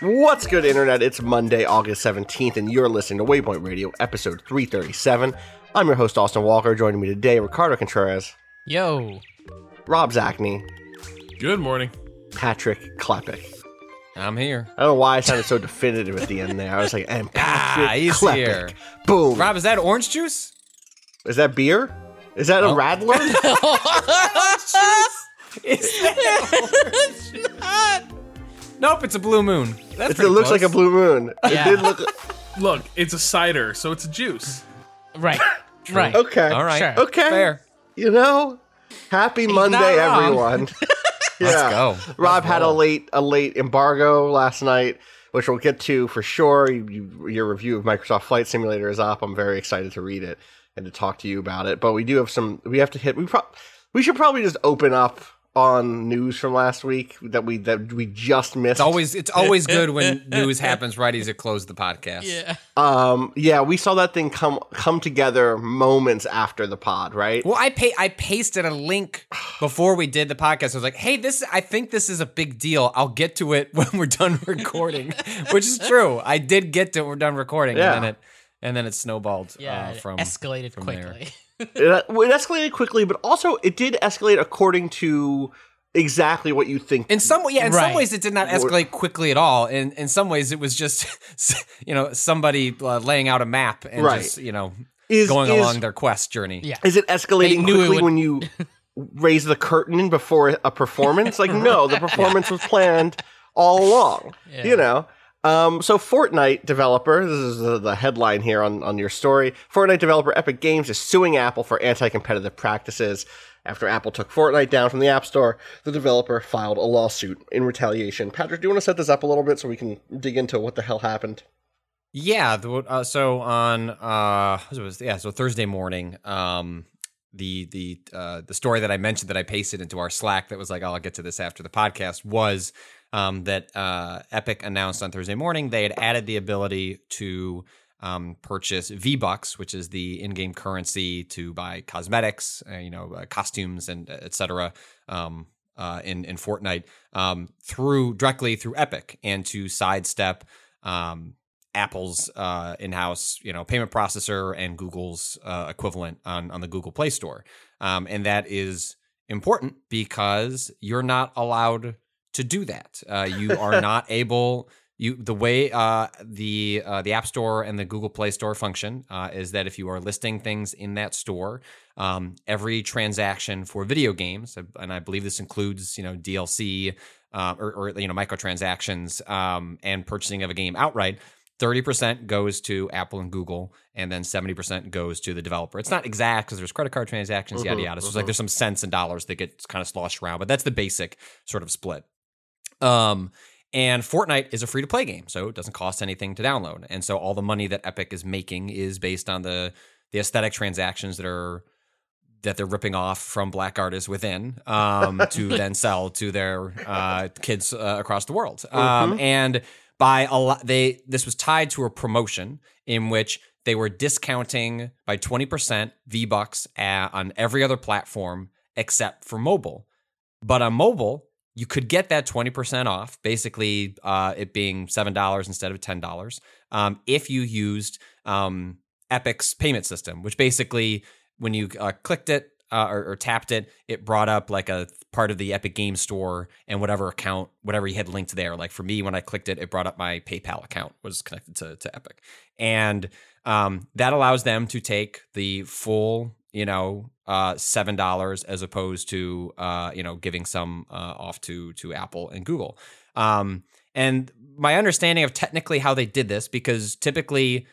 What's good, Internet? It's Monday, August 17th, and you're listening to Waypoint Radio, episode 337. I'm your host, Austin Walker. Joining me today, Ricardo Contreras. Yo. Rob Zacny. Good morning. Patrick Klepek. I'm here. I don't know why I sounded so definitive at the end there. I was like, and Patrick Ah, he's Klepek. here. Boom. Rob, is that orange juice? Is that beer? Is that a Oh. Radler? Is that not? Nope, it's a blue moon. That's it pretty looks like a blue moon. Yeah. It did look. Look, it's a cider, so it's a juice. Right. right. Okay. All right. Sure. Okay. Fair. You know, happy Monday, everyone. Let's go. Rob Let's had a late a late embargo last night, which we'll get to for sure. You, you, your review of Microsoft Flight Simulator is up. I'm very excited to read it and to talk to you about it. But we do have some. We have to hit. We pro- we should probably just open up on news from last week that we that we just missed. It's always it's always good when news happens right as it close the podcast. Yeah. um yeah we saw that thing come come together moments after the pod right Well, I pay I pasted a link before we did the podcast. I was like, "Hey, this I think this is a big deal. I'll get to it when we're done recording," which is true. I did get to it. We're done recording, Yeah. and then it and then it snowballed. Yeah. uh, it from escalated from quickly. it, it escalated quickly but also it did escalate according to exactly what you think In some way, yeah. In some ways, it did not escalate quickly at all. In in some ways, it was just you know somebody uh, laying out a map and Right. just you know is, going is, along their quest journey. Yeah. is it escalating They knew it quickly would- when you raise the curtain before a performance like no the performance was planned all along Yeah. you know um, so Fortnite developer, this is the, headline here on, on your story. Fortnite developer Epic Games is suing Apple for anti-competitive practices. After Apple took Fortnite down from the App Store, the developer filed a lawsuit in retaliation. Patrick, do you want to set this up a little bit so we can dig into what the hell happened? Yeah. The, uh, so on uh, was yeah. So Thursday morning, um, the the uh, the story that I mentioned that I pasted into our Slack that was like, oh, I'll get to this after the podcast was um, that uh, Epic announced on Thursday morning they had added the ability to um, purchase V Bucks, which is the in-game currency to buy cosmetics, uh, you know, uh, costumes and etc. Um, uh, in in Fortnite um, through directly through Epic and to sidestep um, Apple's uh, in-house, you know, payment processor and Google's uh, equivalent on on the Google Play Store, um, and that is important because you're not allowed to do that. Uh, you are not able. You the way uh, the uh, the App Store and the Google Play Store function uh, is that if you are listing things in that store, um, every transaction for video games, and I believe this includes you know DLC uh, or, or you know microtransactions um, and purchasing of a game outright. 30% goes to Apple and Google, and then 70% goes to the developer. It's not exact because there's credit card transactions, yada, Mhm, yada. So it's like there's some cents and dollars that get kind of sloshed around, but that's the basic sort of split. Um, and Fortnite is a free to play game, so it doesn't cost anything to download. And so all the money that Epic is making is based on the the aesthetic transactions that are that they're ripping off from black artists within um, to then sell to their uh, kids uh, across the world. Um, And by a lot, they this was tied to a promotion in which they were discounting by twenty percent V Bucks on every other platform except for mobile. But on mobile, you could get that 20% off, basically uh, it being $7 instead of $10, um, if you used um, Epic's payment system, which basically, when you uh, clicked it uh, or, or tapped it, it brought up like a part of the Epic Game Store and whatever account, whatever you had linked there. Like for me, when I clicked it, it brought up my PayPal account was connected to, to Epic. And um, that allows them to take the full you know, uh, seven dollars as opposed to uh, you know giving some uh, off to to Apple and Google. Um, and my understanding of technically how they did this, because typically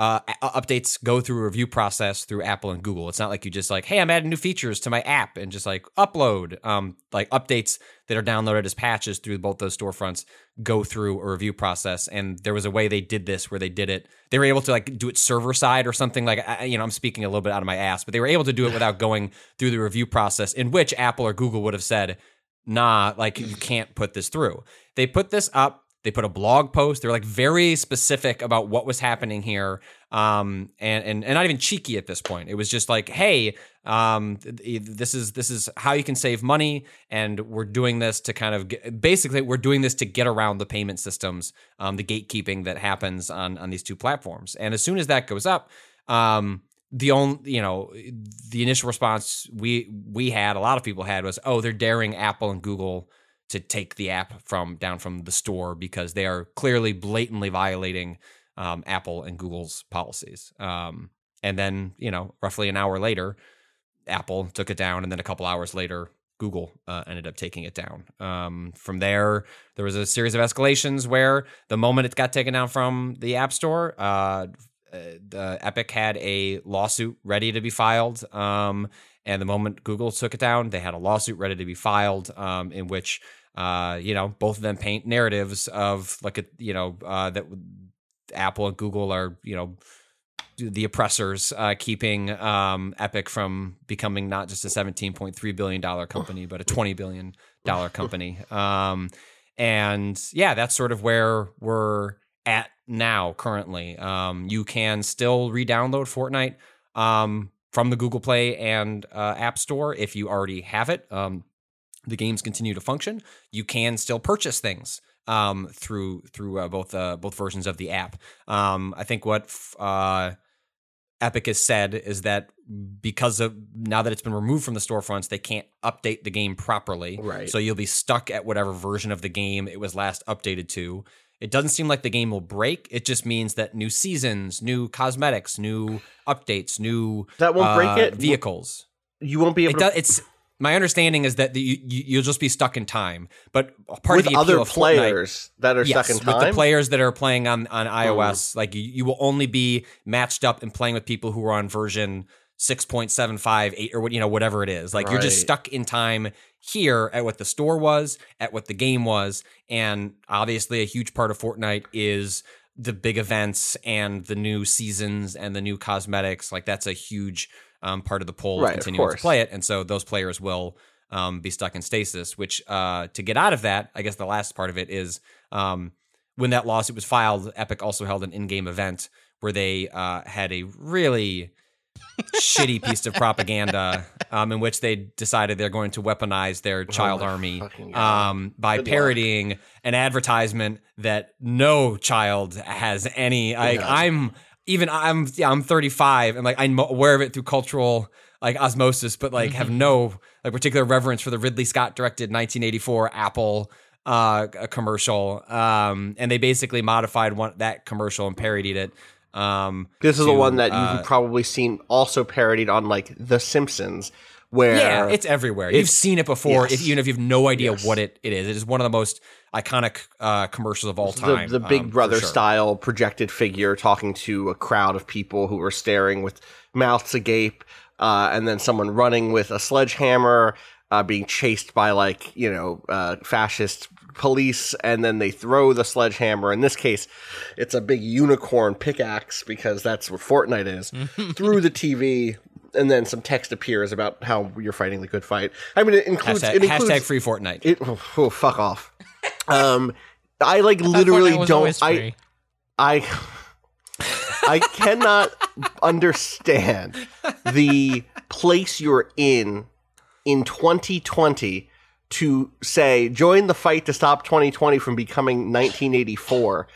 uh, updates go through a review process through Apple and Google. It's not like you just like, hey, I'm adding new features to my app and just like upload. Um, like updates that are downloaded as patches through both those storefronts go through a review process. And there was a way they did this where they did it. They were able to like do it server side or something like, I- you know, I'm speaking a little bit out of my ass, but they were able to do it without going through the review process in which Apple or Google would have said, nah, like you can't put this through. They put this up. They put a blog post. They're like very specific about what was happening here, um, and, and and not even cheeky at this point. It was just like, hey, um, this is this is how you can save money, and we're doing this to kind of get, basically we're doing this to get around the payment systems, um, the gatekeeping that happens on on these two platforms. And as soon as that goes up, um, the only you know the initial response we we had a lot of people had was oh they're daring apple and google to take the app from down from the store because they are clearly blatantly violating um, apple and google's policies um, and then you know roughly an hour later apple took it down and then a couple hours later google uh, ended up taking it down um, from there there was a series of escalations where the moment it got taken down from the app store uh, uh, the Epic had a lawsuit ready to be filed. Um, and the moment Google took it down, they had a lawsuit ready to be filed, um, in which uh, you know both of them paint narratives of like a you know uh, that Apple and Google are you know the oppressors, uh, keeping um, Epic from becoming not just a seventeen point three billion dollar company, but a twenty billion dollar company. Um, and yeah, that's sort of where we're at now currently. Um, you can still re-download Fortnite um, from the Google Play and uh, App Store if you already have it. Um, the games continue to function. You can still purchase things um, through through uh, both uh, both versions of the app. Um, I think what f- uh, Epic has said is that because of now that it's been removed from the storefronts, they can't update the game properly. Right. So you'll be stuck at whatever version of the game it was last updated to. It doesn't seem like the game will break. It just means that new seasons, new cosmetics, new updates, new That won't break uh, it? vehicles. You won't be able It to does. It's my understanding is that the, you, you'll just be stuck in time. But part with of the other of Fortnite- players that are stuck in time. With the players that are playing on on hmm. iOS, like you, you will only be matched up and playing with people who are on version 6.75, 8 or what you know whatever it is. Like you're just stuck in time here at what the store was, at what the game was, and obviously a huge part of Fortnite is the big events and the new seasons and the new cosmetics. Like that's a huge um, part of the poll Right, continuing to play it, and so those players will um, be stuck in stasis. Which uh, to get out of that, I guess the last part of it is um, when that lawsuit was filed. Epic also held an in-game event where they uh, had a really shitty piece of propaganda um, in which they decided they're going to weaponize their child Oh army um, by Good luck. parodying an advertisement that no child has any. Like I'm even I'm yeah I'm 35 and like I'm aware of it through cultural like osmosis, but like have no like particular reverence for the Ridley Scott directed 1984 Apple uh commercial um and they basically modified one that commercial and parodied it um This is the one that uh, you've probably seen also parodied on like The Simpsons, where Yeah, it's everywhere. You've seen it before, if, even if you have no idea Yes. what it, it is. It is one of the most iconic uh, commercials of all time. the Big um, Brother sure. style projected figure talking to a crowd of people who are staring with mouths agape, uh, and then someone running with a sledgehammer, uh, being chased by like you know uh, fascist police, and then they throw the sledgehammer. In this case, it's a big unicorn pickaxe because that's what Fortnite is through the TV. And then some text appears about how you're fighting the good fight. I mean, it includes Hashtag, it includes hashtag free Fortnite. it, oh, oh, fuck off. Um, I like literally don't. I. I I cannot understand the place you're in in 2020 to say join the fight to stop 2020 from becoming 1984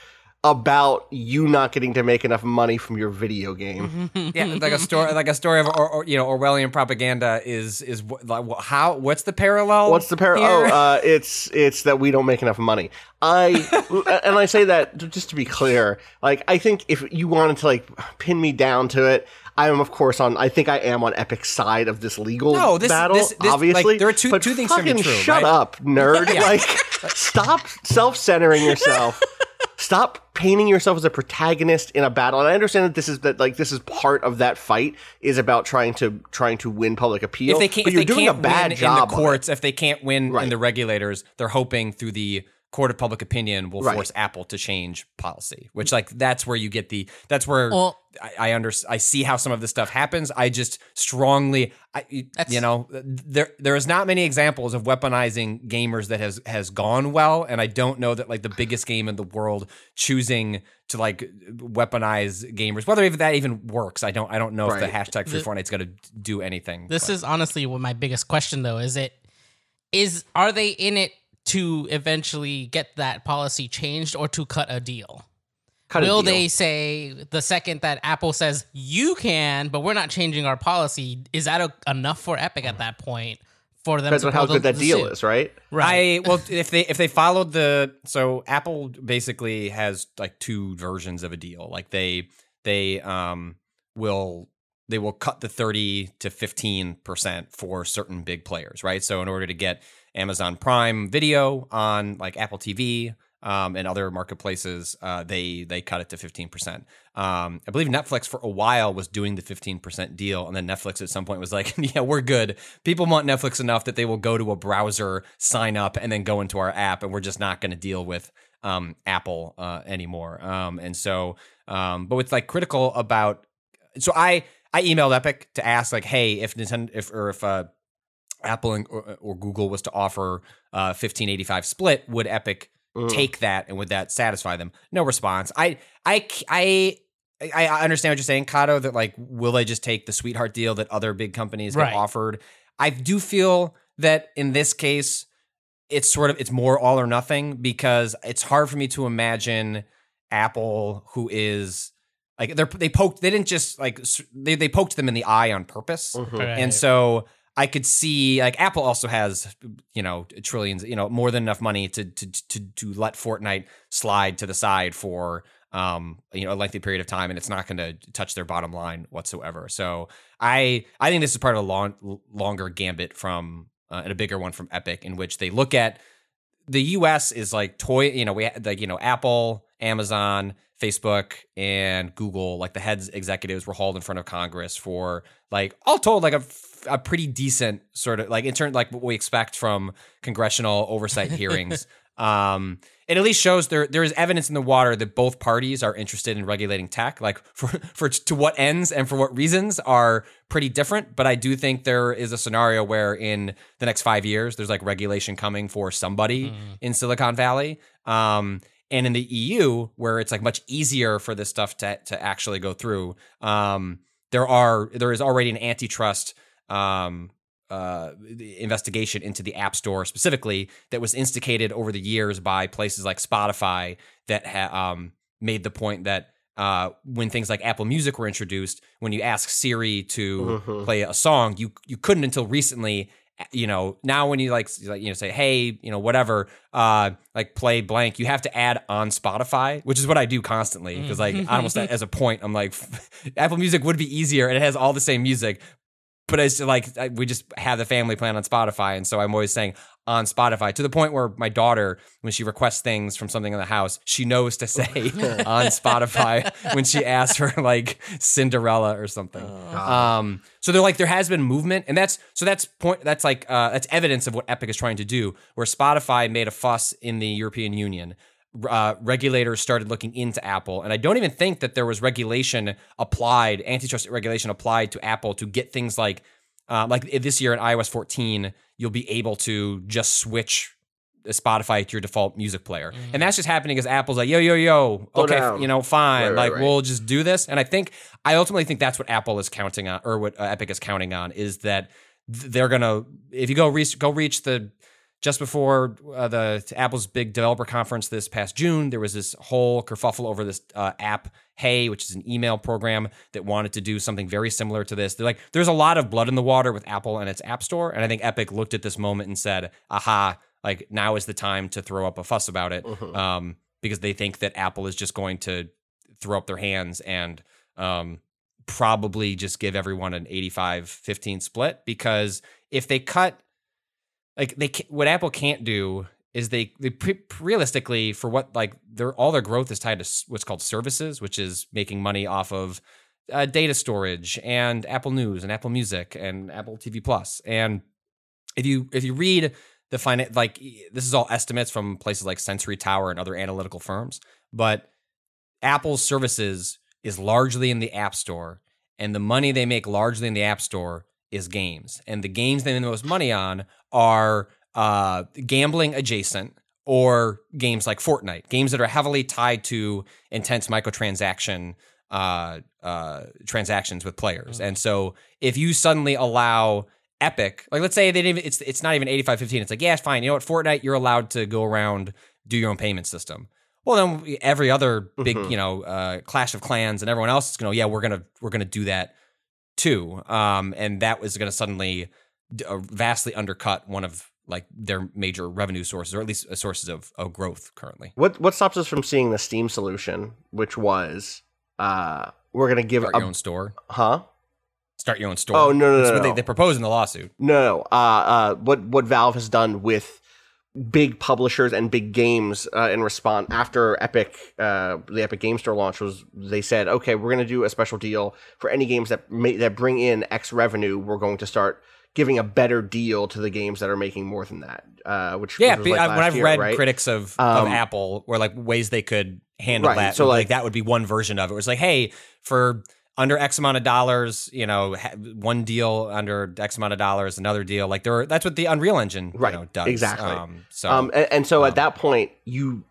about you not getting to make enough money from your video game. yeah, like a story, like a story of or, or, you know Orwellian propaganda is is like how what's the parallel? What's the parallel? Oh, uh, it's it's that we don't make enough money. I and I say that just to be clear. Like I think if you wanted to like pin me down to it, I am of course on. I think I am on Epic's side of this legal No, this- battle. this- this- obviously, like, there are two- but two things fucking true, Shut right? up, nerd! Like, stop self-centering yourself. Stop painting yourself as a protagonist in a battle. And I understand that this is that like this is part of that fight is about trying to trying to win public appeal. if they can't, but you're they doing can't a bad job in the courts, if they can't win Right. in the regulators, they're hoping through the court of public opinion will Right. force Apple to change policy. Which like that's where you get the that's where Well- I, I under I see how some of this stuff happens. I just strongly I you know there there is not many examples of weaponizing gamers that has has gone well, and I don't know that like the biggest game in the world choosing to like weaponize gamers, whether even that even works. I don't I don't know if the hashtag free The- Fortnite's going to do anything. This but- is honestly what my biggest question though is it is are they in it to eventually get that policy changed or to cut a deal? Cut a Will deal. they say the second that Apple says you can, but we're not changing our policy? Is that a, enough for Epic at that point for them? Depends to on how the- good that deal suit? is, right? Right. I well, if they if they followed the so Apple basically has like two versions of a deal. Like they they um will they will cut the 30 to 15% for certain big players, right? So in order to get Amazon Prime Video on like Apple TV um, and other marketplaces, uh, they they cut it to 15%. Um, I believe Netflix for a while was doing the 15% deal, and then Netflix at some point was like, "Yeah, we're good. People want Netflix enough that they will go to a browser, sign up, and then go into our app, and we're just not going to deal with um, Apple uh, anymore." Um, and so, um, but what's like critical about so I I emailed Epic to ask like, hey, if Nintendo if or if uh, Apple and, or, or Google was to offer uh, 1585 split, would Epic Mm. take that and would that satisfy them? No response. I I I. I I understand what you're saying, Cado. That like, will they just take the sweetheart deal that other big companies Right. get offered? I do feel that in this case, it's sort of it's more all or nothing because it's hard for me to imagine Apple, who is like they're they poked they didn't just like they they poked them in the eye on purpose, Mhm. Right. and so I could see like Apple also has you know trillions you know more than enough money to to to to let Fortnite slide to the side for um you know a lengthy period of time and it's not going to touch their bottom line whatsoever. So I I think this is part of a long longer gambit from uh, and a bigger one from Epic in which they look at the US is like toy, you know, we like, you know, Apple, Amazon, Facebook, and Google, like the heads executives were hauled in front of Congress for like all told, like a, a pretty decent sort of like in turn like what we expect from congressional oversight hearings. Um, it at least shows there there is evidence in the water that both parties are interested in regulating tech, like for for to what ends and for what reasons are pretty different. But I do think there is a scenario where in the next five years there's like regulation coming for somebody in Silicon Valley. Um, and in the EU, where it's like much easier for this stuff to to actually go through, um, there are there is already an antitrust um, uh, investigation into the App Store specifically that was instigated over the years by places like Spotify that ha- um, made the point that uh, when things like Apple Music were introduced, when you ask Siri to Mhm. play a song, you you couldn't until recently. You know, now when you like, like you know, say, hey, you know, whatever, uh, like play blank, you have to add on Spotify, which is what I do constantly because, like, almost as a point, I'm like, Apple Music would be easier and it has all the same music, but it's like I- we just have the family plan on Spotify, and so I'm always saying on Spotify to the point where my daughter, when she requests things from something in the house, she knows to say on Spotify when she asks for like Cinderella or something. Um, so they're like there has been movement, and that's so that's point that's like uh, that's evidence of what Epic is trying to do. Where Spotify made a fuss in the European Union. Uh, regulators started looking into Apple, and I don't even think that there was regulation applied, antitrust regulation applied to Apple to get things like, uh, like this year in iOS 14, you'll be able to just switch Spotify to your default music player, and that's just happening because Apple's like, yo, yo, yo, Slow okay, down. you know, fine, right, like right. we'll just do this. And I think I ultimately think that's what Apple is counting on, or what uh, Epic is counting on, is that they're gonna if you go reach go reach the just before uh, the Apple's big developer conference this past June, there was this whole kerfuffle over this uh, app, Hey, which is an email program that wanted to do something very similar to this. They're like, there's a lot of blood in the water with Apple and its App Store, and I think Epic looked at this moment and said, "Aha! Like now is the time to throw up a fuss about it," um, because they think that Apple is just going to throw up their hands and um, probably just give everyone an 85-15 split because if they cut like they what Apple can't do is they they pre- realistically for what like their all their growth is tied to what's called services, which is making money off of uh, data storage and Apple News and Apple Music and Apple TV Plus. And if you if you read the finan like this is all estimates from places like Sensor Tower and other analytical firms, but Apple's services is largely in the App Store, and the money they make largely in the App Store is games. And the games they make the most money on are uh, gambling adjacent or games like Fortnite, games that are heavily tied to intense microtransaction uh, uh, transactions with players. And so if you suddenly allow Epic, like let's say they didn't it's it's not even 8515, it's like, yeah, fine. You know what, Fortnite, you're allowed to go around do your own payment system. Well, then every other big, Mhm. you know, uh, Clash of Clans and everyone else is going to, yeah, we're gonna we're gonna do that too. Um, and that was going to suddenly d- uh, vastly undercut one of like their major revenue sources, or at least uh, sources of, of growth currently. What what stops us from seeing the Steam solution, which was uh we're gonna give Start a your own store. huh? Start your own store. Oh, no, no, That's no, what no. They, they proposed in the lawsuit. No, no. Uh, uh, what what Valve has done with big publishers and big games uh, in response after Epic, uh, the Epic Game Store launch was they said, okay, we're going to do a special deal for any games that ma- that bring in X revenue. We're going to start giving a better deal to the games that are making more than that. Uh, which Yeah, was like I- when I've year, read right? critics of, of Um, Apple, were like ways they could handle Right, that, so, so like, like- that would be one version of it. It was like, hey, for under X amount of dollars, you know, one deal under X amount of dollars, another deal. Like there, are, that's what the Unreal Engine, Right, you know, does exactly. Um, so um, and, and so um, at that point, you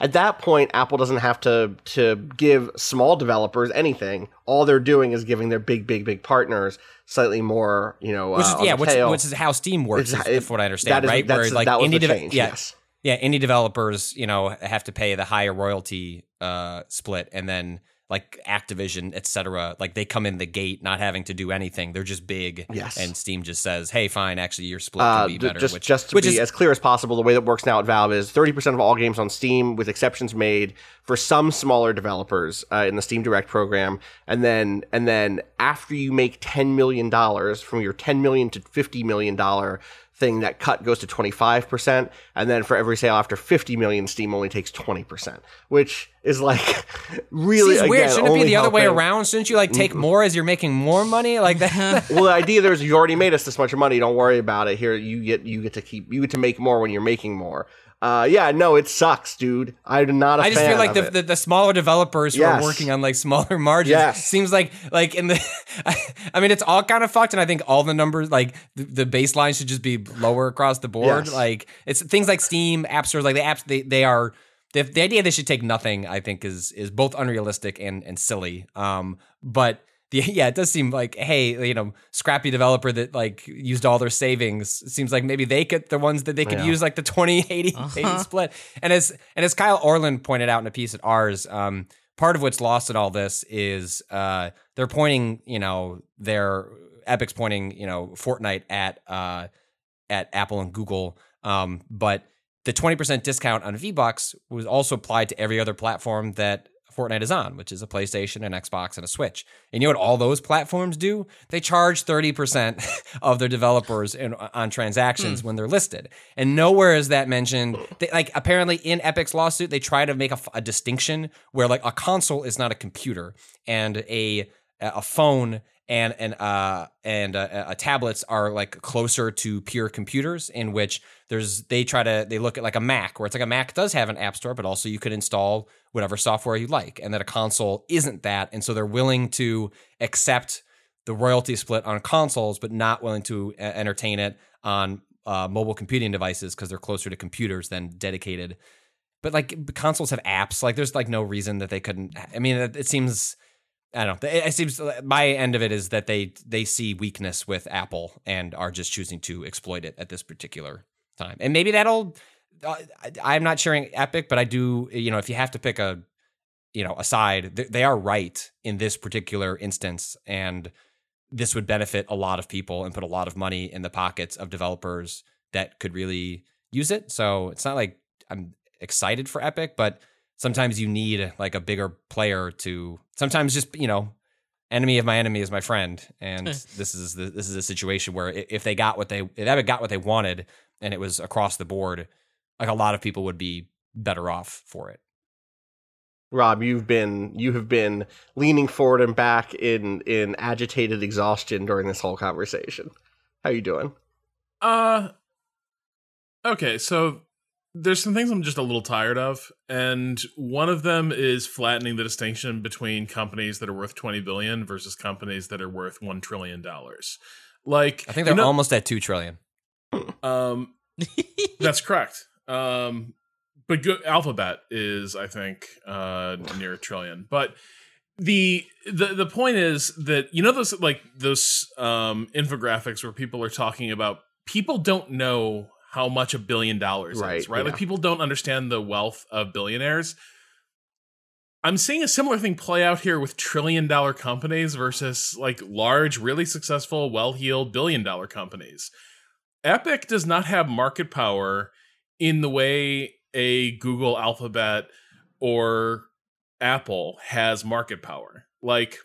at that point, Apple doesn't have to to give small developers anything. All they're doing is giving their big, big, big partners slightly more. You know, which uh, is on yeah, which, which is how Steam works, It's- is, it- if what I understand, is right? that's, Where like that was indie the deve- change. yeah, Yes. yeah, indie developers, you know, have to pay the higher royalty uh, split, and then like Activision, et cetera, like they come in the gate not having to do anything. They're just big, Yes. And Steam just says, "Hey, fine, actually, your split Uh, be better." just which, just to which be is as clear as possible, the way that works now at Valve is 30% of all games on Steam, with exceptions made for some smaller developers uh, in the Steam Direct program, and then and then after you make 10 million dollars from your 10 million to 50 million dollar thing, that cut goes to 25%, and then for every sale after 50 million, Steam only takes 20%, which is like really seems weird. Shouldn't it be only the other way around? Shouldn't you like take more as you're making more money? Like that? well, the idea there is you already made us this much money. Don't worry about it. Here, you get you get to keep you get to make more when you're making more. Uh, yeah, no, it sucks, dude. I'm not a I just feel like the, the the smaller developers who are working on like smaller margins Yes. seems like like in the I mean it's all kind of fucked and I think all the numbers like the, the baseline should just be lower across the board Yes. like it's things like Steam app stores like the apps they they are the, the idea they should take nothing I think is is both unrealistic and and silly um but yeah, it does seem like, hey, you know, scrappy developer that like used all their savings. Seems like maybe they could the ones that they could Yeah. use like the 20 80 80 split. And as and as Kyle Orland pointed out in a piece at Ars, um, part of what's lost in all this is uh, they're pointing, you know, their Epic's pointing, you know, Fortnite at uh, at Apple and Google, um, but the 20% discount on V Bucks was also applied to every other platform that Fortnite is on, which is a PlayStation, an Xbox, and a Switch. And you know what all those platforms do? They charge 30% of their developers in, on transactions hmm. when they're listed. And nowhere is that mentioned. They, like apparently in Epic's lawsuit, they try to make a distinction where like a console is not a computer and a a phone and and uh and uh, uh, tablets are like closer to pure computers in which there's they try to they look at like a Mac where it's like a Mac does have an app store but also you could install whatever software you like and that a console isn't that and so they're willing to accept the royalty split on consoles but not willing to uh, entertain it on uh, mobile computing devices because they're closer to computers than dedicated. But like consoles have apps like there's like no reason that they couldn't i mean it, it seems I don't know. It, seems my end of it is that they they see weakness with Apple and are just choosing to exploit it at this particular time, and maybe that'll. Uh, I'm not sharing Epic, but I do. You know, if you have to pick a, you know, a side, th- they are right in this particular instance, and this would benefit a lot of people and put a lot of money in the pockets of developers that could really use it. So it's not like I'm excited for Epic, but sometimes you need like a bigger player to sometimes just, you know, enemy of my enemy is my friend. And this is the, this is a situation where if they got what they if Epic got what they wanted and it was across the board, like a lot of people would be better off for it. Rob, you've been you have been leaning forward and back in in agitated exhaustion during this whole conversation. How you doing? Uh okay, so there's some things I'm just a little tired of, and one of them is flattening the distinction between companies that are worth 20 billion versus companies that are worth 1 trillion dollars. Like I think they're know- almost at 2 trillion. um that's correct. Um but go- Alphabet is I think uh near a trillion. But the the the point is that you know those like those um infographics where people are talking about people don't know how much a billion dollars is, Right, right? Like people don't understand the wealth of billionaires. I'm seeing a similar thing play out here with trillion dollar companies versus like large, really successful, well heeled billion dollar companies. Epic does not have market power in the way a Google Alphabet or Apple has market power. Like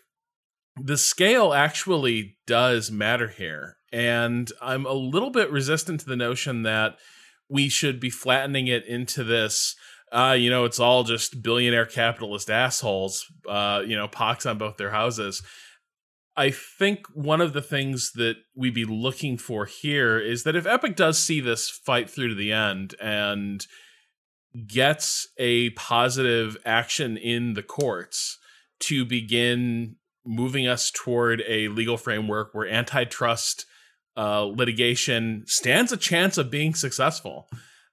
the scale actually does matter here. And I'm a little bit resistant to the notion that we should be flattening it into this uh, you know, it's all just billionaire capitalist assholes, uh, you know, pox on both their houses. I think one of the things that we'd be looking for here is that if Epic does see this fight through to the end and gets a positive action in the courts to begin moving us toward a legal framework where antitrust uh, litigation stands a chance of being successful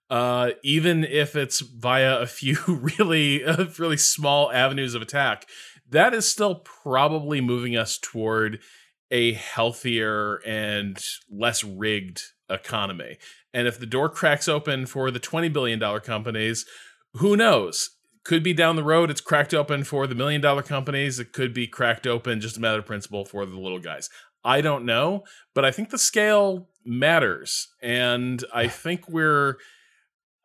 uh, even if it's via a few really, really small avenues of attack, that is still probably moving us toward a healthier and less rigged economy. And if the door cracks open for the $20 billion companies, who knows? Could be down the road, it's cracked open for the million dollar companies. It could be cracked open, just a matter of principle, for the little guys. I don't know, but I think the scale matters. And I think we're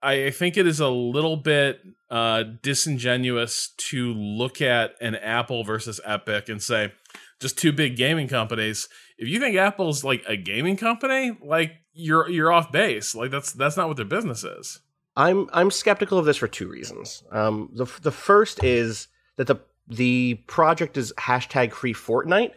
I think it is a little bit uh, disingenuous to look at an Apple versus Epic and say just two big gaming companies. If you think Apple's like a gaming company, like you're you're off base. Like that's that's not what their business is. I'm I'm skeptical of this for two reasons. Um, the the first is that the the project is hashtag free Fortnite.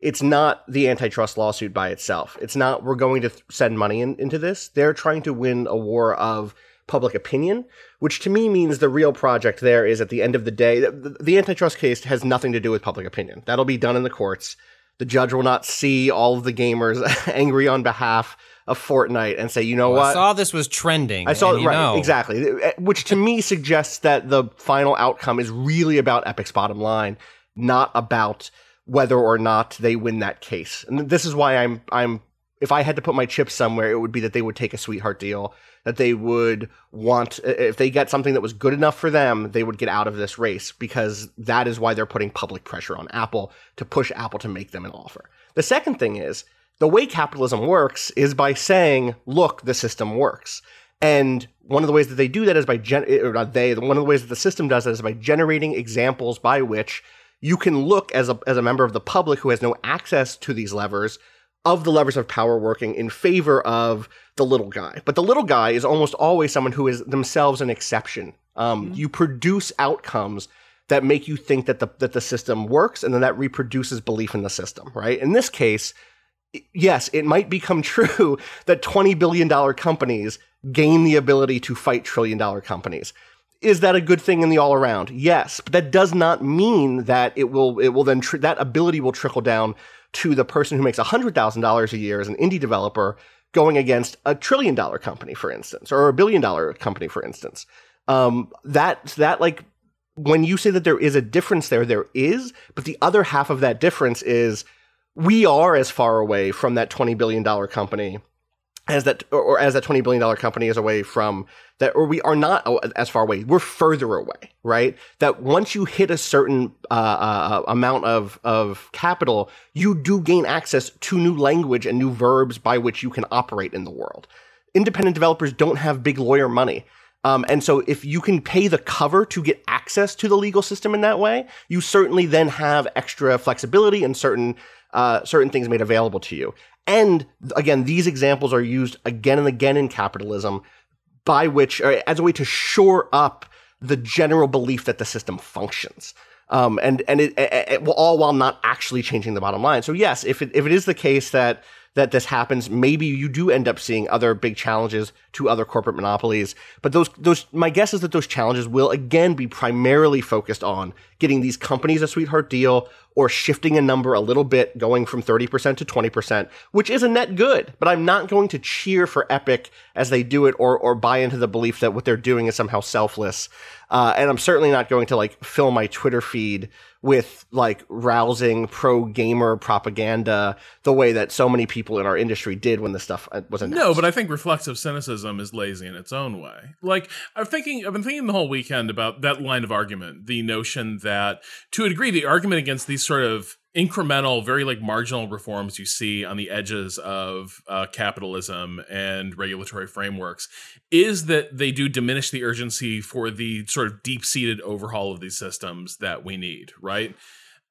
It's not the antitrust lawsuit by itself. It's not we're going to th- send money in, into this. They're trying to win a war of public opinion, which to me means the real project there is at the end of the day. The, the antitrust case has nothing to do with public opinion. That'll be done in the courts. The judge will not see all of the gamers angry on behalf of Fortnite and say, you know Well, what? I saw this was trending. I saw it right, know. exactly. Eh, which to me suggests that the final outcome is really about Epic's bottom line, not about whether or not they win that case. And this is why I'm I'm if I had to put my chips somewhere, it would be that they would take a sweetheart deal, that they would want if they get something that was good enough for them, they would get out of this race because that is why they're putting public pressure on Apple to push Apple to make them an offer. The second thing is the way capitalism works is by saying, look, the system works. And one of the ways that they do that is by gen- or not they, one of the ways that the system does that is by generating examples by which you can look as a as a member of the public who has no access to these levers of the levers of power working in favor of the little guy. But the little guy is almost always someone who is themselves an exception. Um, You produce outcomes that make you think that the that the system works, and then that reproduces belief in the system. Right? In this case, yes, it might become true that $20 billion companies gain the ability to fight trillion dollar companies. Is that a good thing in the all around? Yes, but that does not mean that it will, it will then, tr- that ability will trickle down to the person who makes $100,000 a year as an indie developer going against a trillion dollar company, for instance, or a billion dollar company, for instance. Um, that, that like, when you say that there is a difference there, there is, but the other half of that difference is we are as far away from that $20 billion company as that or, or as that 20 billion dollar company is away from that or we are not as far away we're further away right? That once you hit a certain uh, uh, amount of of capital you do gain access to new language and new verbs by which you can operate in the world. Independent developers don't have big lawyer money. Um, and so if you can pay the cover to get access to the legal system in that way, you certainly then have extra flexibility and certain uh, certain things made available to you. And again, these examples are used again and again in capitalism by which, as a way to shore up the general belief that the system functions. Um, and and it, it, it, all while not actually changing the bottom line. So yes, if it, if it is the case that that this happens, maybe you do end up seeing other big challenges to other corporate monopolies. But those, those, my guess is that those challenges will again be primarily focused on getting these companies a sweetheart deal or shifting a number a little bit, going from 30% to 20%, which is a net good. But I'm not going to cheer for Epic as they do it or, or buy into the belief that what they're doing is somehow selfless. Uh, and I'm certainly not going to like fill my Twitter feed with like rousing pro gamer propaganda the way that so many people in our industry did when the stuff uh, was announced. No, but I think reflexive cynicism is lazy in its own way. Like I'm thinking, I've been thinking the whole weekend about that line of argument, the notion that to a degree, the argument against these sort of incremental, very like marginal reforms you see on the edges of uh, capitalism and regulatory frameworks is that they do diminish the urgency for the sort of deep seated overhaul of these systems that we need, right?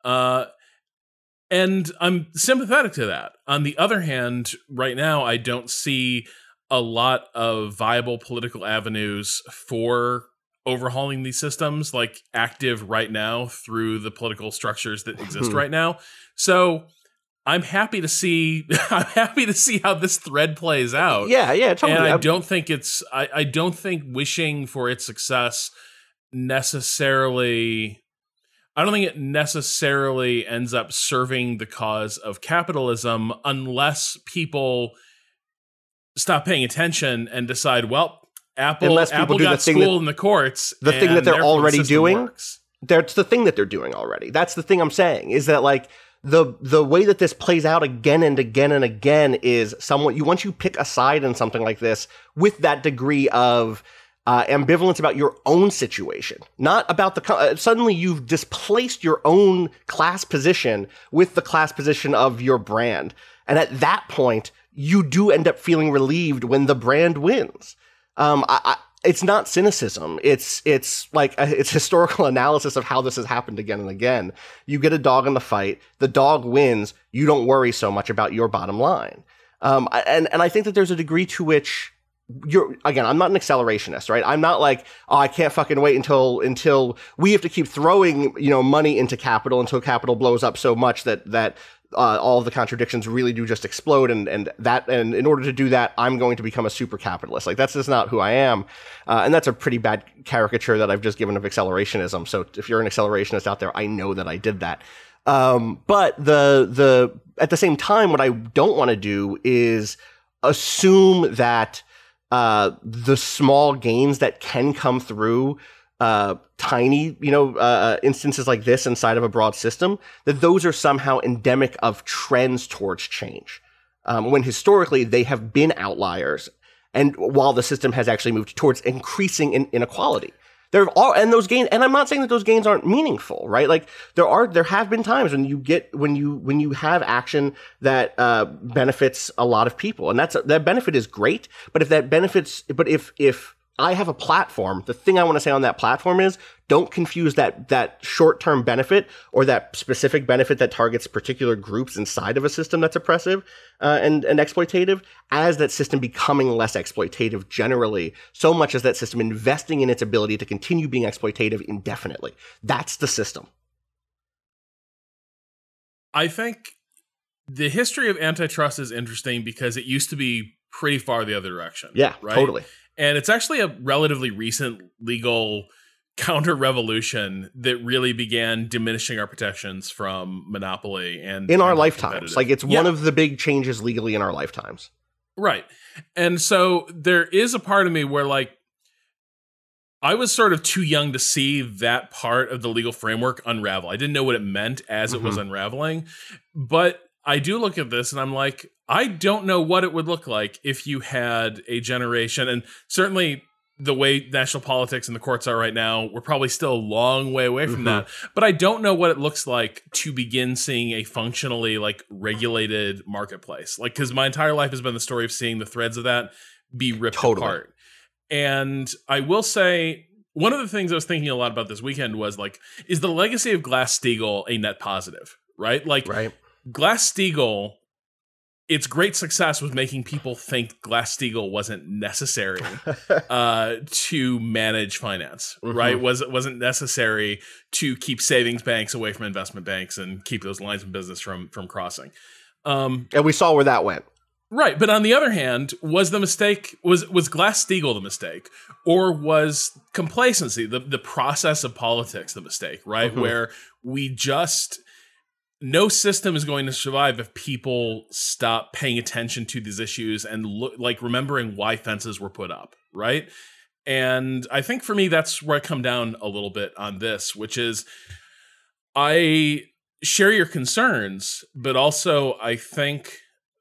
Uh, and I'm sympathetic to that. On the other hand, right now, I don't see a lot of viable political avenues for overhauling these systems like active right now through the political structures that exist hmm. right now. So I'm happy to see I'm happy to see how this thread plays out. Yeah, yeah, totally. And I don't think it's I, I don't think wishing for its success necessarily I don't think it necessarily ends up serving the cause of capitalism unless people stop paying attention and decide, well, Apple, Unless people Apple do the thing that, in the courts. The thing that they're already the doing. That's the thing that they're doing already. That's the thing I'm saying is that like the the way that this plays out again and again and again is somewhat you once you pick a side in something like this with that degree of uh, ambivalence about your own situation, not about the. Uh, suddenly, you've displaced your own class position with the class position of your brand, and at that point, you do end up feeling relieved when the brand wins. Um, I, I, it's not cynicism. It's it's like a, it's historical analysis of how this has happened again and again. You get a dog in the fight, the dog wins. You don't worry so much about your bottom line. Um, and and I think that there's a degree to which you're again i'm not an accelerationist right? I'm not like oh i can't fucking wait until until we have to keep throwing you know money into capital until capital blows up so much that that uh, all of the contradictions really do just explode and and that and in order to do that i'm going to become a super capitalist. Like that's just not who i am. Uh, and that's a pretty bad caricature that i've just given of accelerationism. So if you're an accelerationist out there i know that i did that. Um, but the the at the same time what i don't want to do is assume that uh, the small gains that can come through uh, tiny, you know, uh, uh, instances like this inside of a broad system, that those are somehow endemic of trends towards change. Um, when historically they have been outliers, and while the system has actually moved towards increasing in inequality. There are and those gains, and I'm not saying that those gains aren't meaningful, right? Like there are, there have been times when you get when you when you have action that uh, benefits a lot of people, and that's that benefit is great. But if that benefits, but if if I have a platform. The thing I want to say on that platform is don't confuse that that short-term benefit or that specific benefit that targets particular groups inside of a system that's oppressive uh, and and exploitative as that system becoming less exploitative generally. So much as that system investing in its ability to continue being exploitative indefinitely. That's the system. I think the history of antitrust is interesting because it used to be pretty far the other direction. Yeah, right? totally and it's actually a relatively recent legal counter revolution that really began diminishing our protections from monopoly and in our lifetimes. Like it's yeah. one of the big changes legally in our lifetimes. Right. And so there is a part of me where like I was sort of too young to see that part of the legal framework unravel. I didn't know what it meant as mm-hmm. it was mm-hmm. unraveling, but I do look at this and I'm like, I don't know what it would look like if you had a generation, and certainly the way national politics and the courts are right now, we're probably still a long way away from mm-hmm. that. But I don't know what it looks like to begin seeing a functionally like regulated marketplace. Like, because my entire life has been the story of seeing the threads of that be ripped Totally. apart. And I will say, one of the things I was thinking a lot about this weekend was like, is the legacy of Glass Steagall a net positive? Right? Like, Right. Glass Steagall, its great success was making people think Glass Steagall wasn't necessary uh, to manage finance. Right? Was it wasn't necessary to keep savings banks away from investment banks and keep those lines of business from from crossing. Um, and we saw where that went. Right, but on the other hand, was the mistake was was Glass Steagall the mistake, or was complacency the the process of politics the mistake? Right, Mhm. where we just no system is going to survive if people stop paying attention to these issues and look like remembering why fences were put up. Right, and I think for me that's where I come down a little bit on this, which is I share your concerns, but also I think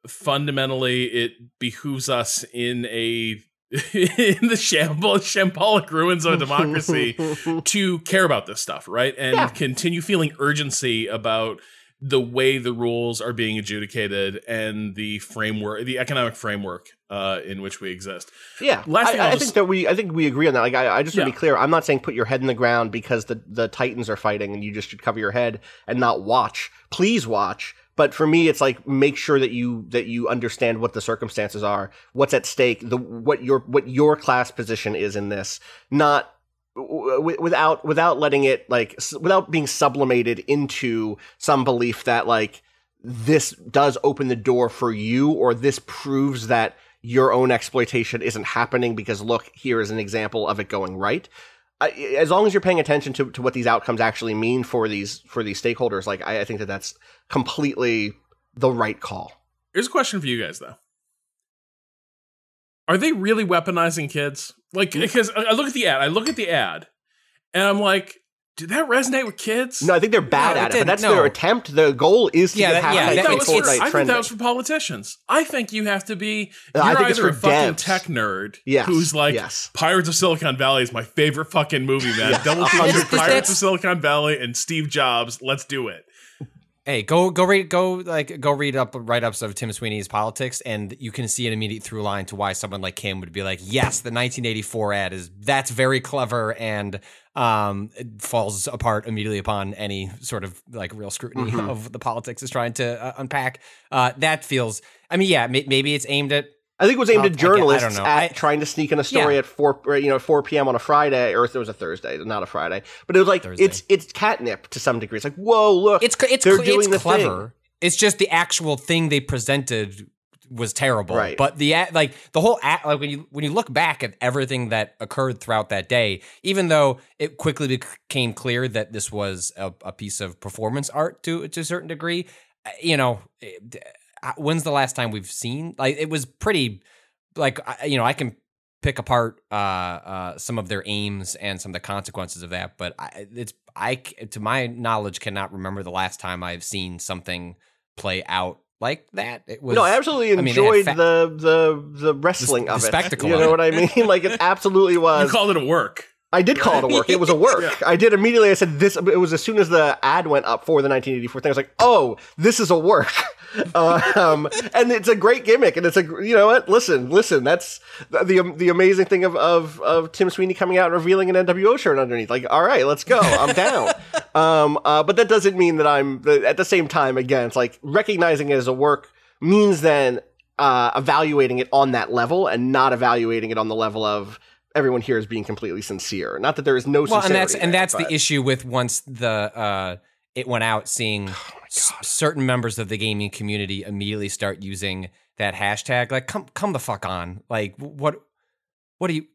fundamentally it behooves us in a in the shamble shambolic ruins of democracy to care about this stuff, right? And Yeah. continue feeling urgency about the way the rules are being adjudicated and the framework, the economic framework uh, in which we exist. Yeah, Last I, I just- think that we, I think we agree on that. Like, I, I just want to Yeah. be clear. I'm not saying put your head in the ground because the the Titans are fighting and you just should cover your head and not watch. Please watch. But for me, it's like make sure that you that you understand what the circumstances are, what's at stake, the what your what your class position is in this, not without without letting it like without being sublimated into some belief that like this does open the door for you or this proves that your own exploitation isn't happening because look here is an example of it going right as long as you're paying attention to, to what these outcomes actually mean for these for these stakeholders like I, I think that that's completely the right call Here's a question for you guys though. Are they really weaponizing kids? Like, because I I look at the ad, I look at the ad, and I'm like, did that resonate with kids? no i think they're bad No, at it but didn't, that's no. their attempt the goal is to Yeah, get that- yeah, I hashtag think, that that make was for, I think that was for politicians. I think you have to be. You're I think it's either a for fucking tech nerd Yes, who's like, yes. Pirates of Silicon Valley is my favorite fucking movie, man. Yes, Double a feature Pirates of Silicon Valley and Steve Jobs. Let's do it. Hey, go go read go like go read up write ups of Tim Sweeney's politics, and you can see an immediate through line to why someone like him would be like, yes, the 1984 ad is that's very clever and um it falls apart immediately upon any sort of like real scrutiny Mhm. of the politics is trying to uh, unpack. Uh, that feels. I mean, yeah, may- maybe it's aimed at I think it was aimed I'll- at I get- I don't journalists at trying to sneak in a story Yeah. at four, or, you know, four p.m. on a Friday, or if it was a Thursday, not a Friday. But it was like Thursday. it's it's catnip to some degree. It's like, whoa, look, it's it's they're cl- it's doing the thing. clever. It's just the actual thing they presented was terrible. Right. But the like the whole act like when you when you look back at everything that occurred throughout that day, even though it quickly became clear that this was a, a piece of performance art to to a certain degree, uh, you know, uh, when's the last time we've seen like it was pretty like I- you know I can pick apart uh, uh, some of their aims and some of the consequences of that, but I, it's I to my knowledge cannot remember the last time I've seen something play out like that. It was no, I absolutely I mean, enjoyed fa- the the the wrestling the of it. spectacle You know it. what I mean? like it absolutely was. You was. called it a work. I did call it a work. It was a work. Yeah. I did immediately. I said this. It was as soon as the ad went up for the 1984 thing. I was like, oh, this is a work. um, and it's a great gimmick. And it's a you know what? Listen, listen. That's the the, the amazing thing of, of of Tim Sweeney coming out and revealing an NWO shirt underneath. Like, all right, let's go. I'm down. um, uh, but that doesn't mean that I'm at the same time. Again, it's like recognizing it as a work means then uh, evaluating it on that level and not evaluating it on the level of everyone here is being completely sincere. Not that there is no well, and that's and there, that's but- the issue with once the uh, it went out, seeing Oh s- certain members of the gaming community immediately start using that hashtag. Like, come come the fuck on! Like, what what do you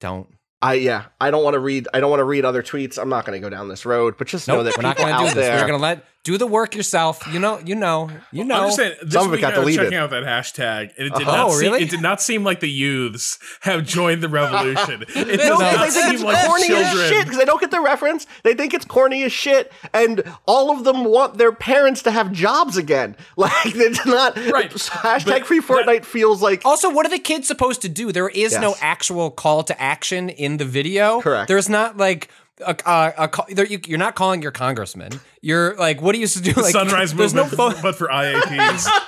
don't? I yeah, I don't want to read. I don't want to read other tweets. I'm not going to go down this road, but just know that we're not going to do this. there. We're going to let Do the work yourself. You know. You know. You know. I'm just saying. This Some of it got I was deleted. checking out that hashtag, and it did Oh, not seem, really? it did not seem like the youths have joined the revolution. It does No, not they think it's like corny as shit because they don't get the reference. They think it's corny as shit, and all of them want their parents to have jobs again. Like it's not Right, Hashtag but Free that- Fortnite feels like Also, what are the kids supposed to do? There is no actual call to action in the video. Correct. There's not like a, a, a you, you're not calling your congressman. You're like, what do you supposed to do? Like, Sunrise there's movement, no phone. but for IAPs.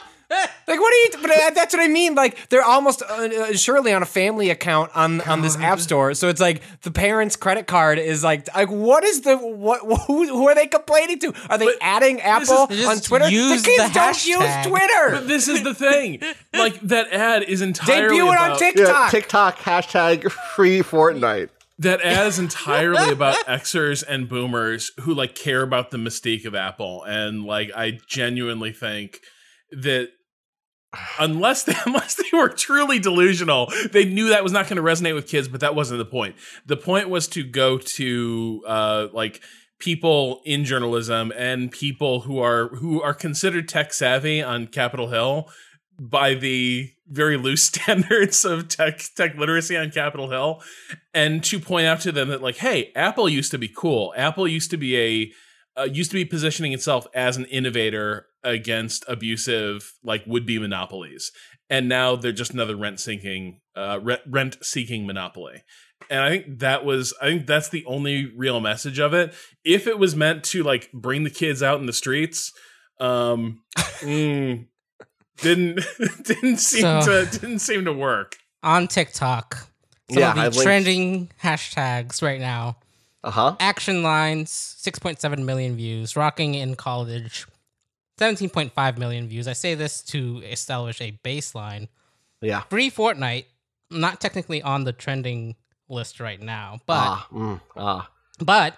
Like, what are you? But uh, that's what I mean. Like, they're almost uh, uh, surely on a family account on on this app store. So it's like the parents' credit card is like, like what is the what? Who, who are they complaining to? Are they adding Apple They on Twitter? use the kids the don't use. Twitter. But this is the thing. Like that ad is entirely Debut it on about, TikTok. yeah, TikTok hashtag Free Fortnite. That ad is entirely about Xers and boomers who like care about the mystique of Apple, and like I genuinely think that unless they unless they were truly delusional, they knew that was not going to resonate with kids. But that wasn't the point. The point was to go to uh, like people in journalism and people who are who are considered tech savvy on Capitol Hill by the very loose standards of tech tech literacy on Capitol Hill and to point out to them that like hey apple used to be cool. Apple used to be a uh, used to be positioning itself as an innovator against abusive like would-be monopolies. And now they're just another rent sinking uh rent seeking monopoly. And i think that was i think that's the only real message of it. If it was meant to like bring the kids out in the streets um mm, didn't didn't seem So- to didn't seem to work On TikTok, some Yeah, of I the linked- trending hashtags right now. Uh huh. Action lines, 6.7 million views. Rocking in college, 17.5 million views. I say this to establish a baseline. Yeah. Free Fortnite, not technically on the trending list right now, but Ah. Mm, ah. but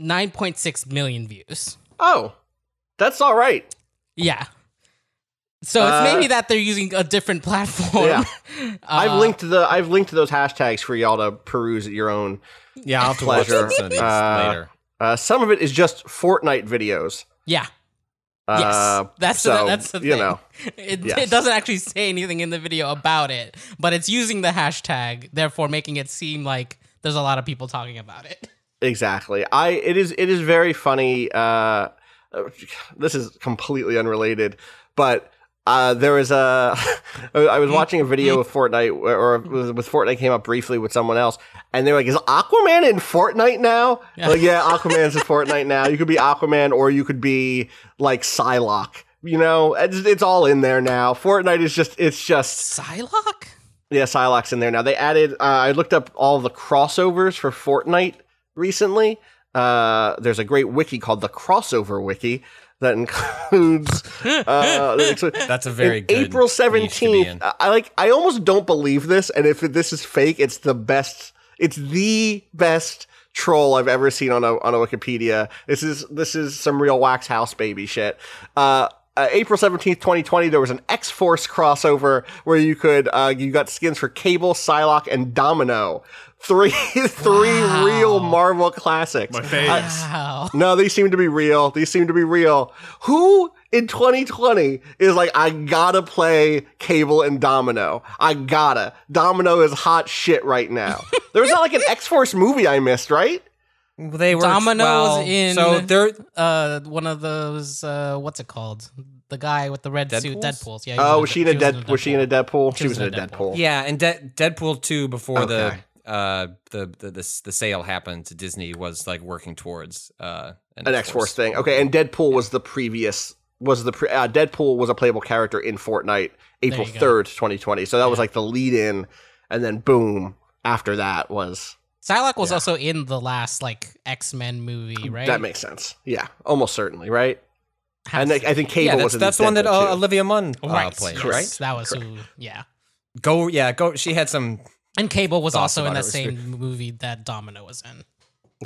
9.6 million views. Oh, that's all right. Yeah. So it's Uh, maybe that they're using a different platform. Yeah. I've Uh, linked the I've linked those hashtags for y'all to peruse at your own. Yeah, I'll have to watch Pleasure. some of Uh, later. Uh, some of it is just Fortnite videos. Yeah. Uh, Yes, that's so, the, that's the thing. you know. it, yes. it doesn't actually say anything in the video about it, but it's using the hashtag, therefore making it seem like there's a lot of people talking about it. Exactly. I it is it is very funny. Uh, this is completely unrelated, but uh, there was a I was watching a video of Fortnite or with Fortnite came up briefly with someone else, and they're like, "Is Aquaman in Fortnite now?" Yeah. Like, yeah, Aquaman's in Fortnite now. You could be Aquaman, or you could be like Psylocke. You know, it's, it's all in there now. Fortnite is just it's just Psylocke? yeah, Psylocke's in there now. They added. Uh, I looked up all the crossovers for Fortnite recently. Uh, there's a great wiki called the Crossover Wiki that includes. Uh, That's a very good April niche to be in. seventeenth. I I like. I almost don't believe this, and if this is fake, it's the best. It's the best troll I've ever seen on a on a Wikipedia. This is this is some real wax house baby shit. Uh, uh, April seventeenth, twenty twenty, there was an X Force crossover where you could uh, you got skins for Cable, Psylocke, and Domino. Three three Wow. real Marvel classics. my face Wow. No, these seem to be real. These seem to be real. Who in 2020 is like, I gotta play Cable and Domino? I gotta. Domino is hot shit right now. there was not like an X Force movie I missed, right? They were Domino's well, in- So they're Uh, one of those, uh, what's it called? The guy with the red suit, Deadpools? Deadpool's. Yeah. Oh, a was she in a was dead? Was she in a Deadpool? She, She was in a Deadpool. Yeah, and De- Deadpool two before Okay. the uh the, the the the sale happened to Disney was like working towards uh An X Force thing. Okay, and Deadpool was the previous. Was the pre- uh, Deadpool was a playable character in Fortnite April third, 2020. So that was like the lead in, and then boom. After that was Psylocke was Yeah. also in the last like X Men movie, right? that makes sense. Yeah, almost certainly, right? Has And I, I think. Cable Yeah, that's was in that's the one that uh. Olivia Munn uh, right. played, yes, right? That was who. Yeah. Go, yeah, go. She had some. And Cable was also in about the it was same movie that Domino was in.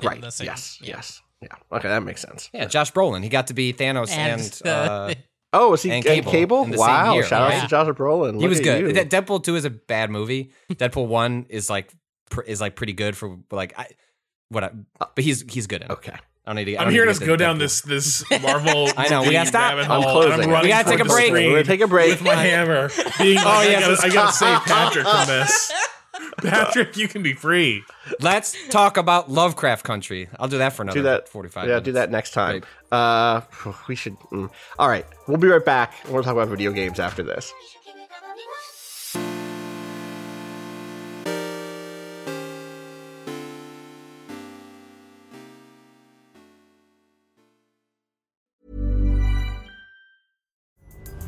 in right. the same- yes. yeah. Yes. Yeah. Okay, that makes sense. Yeah, Josh Brolin. He got to be Thanos and, And, uh, Oh, was he And and Cable Cable? in the same wow! year, Shout out yeah. to Josh Brolin. he Look was good. you. Deadpool two is a bad movie. Deadpool one is like pr- is like pretty good for like I what I, but he's he's good in it. Okay. I don't need to. I I'm don't hearing need us to go down Deadpool. this this Marvel. I know, we gotta stop. I'm closing. I'm We gotta take a break. We're gonna take a break. with my hammer, being like, Oh, I, yes, gotta, I gotta save Patrick from this. Patrick, you can be free. Let's talk about Lovecraft Country. I'll do that for another do that 45 Yeah, minutes. do that next time. Great. Uh, we should. Mm. All right, we'll be right back. We'll talk about video games after this.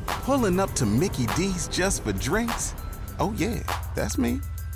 Pulling up to Mickey D's just for drinks? Oh, yeah, that's me.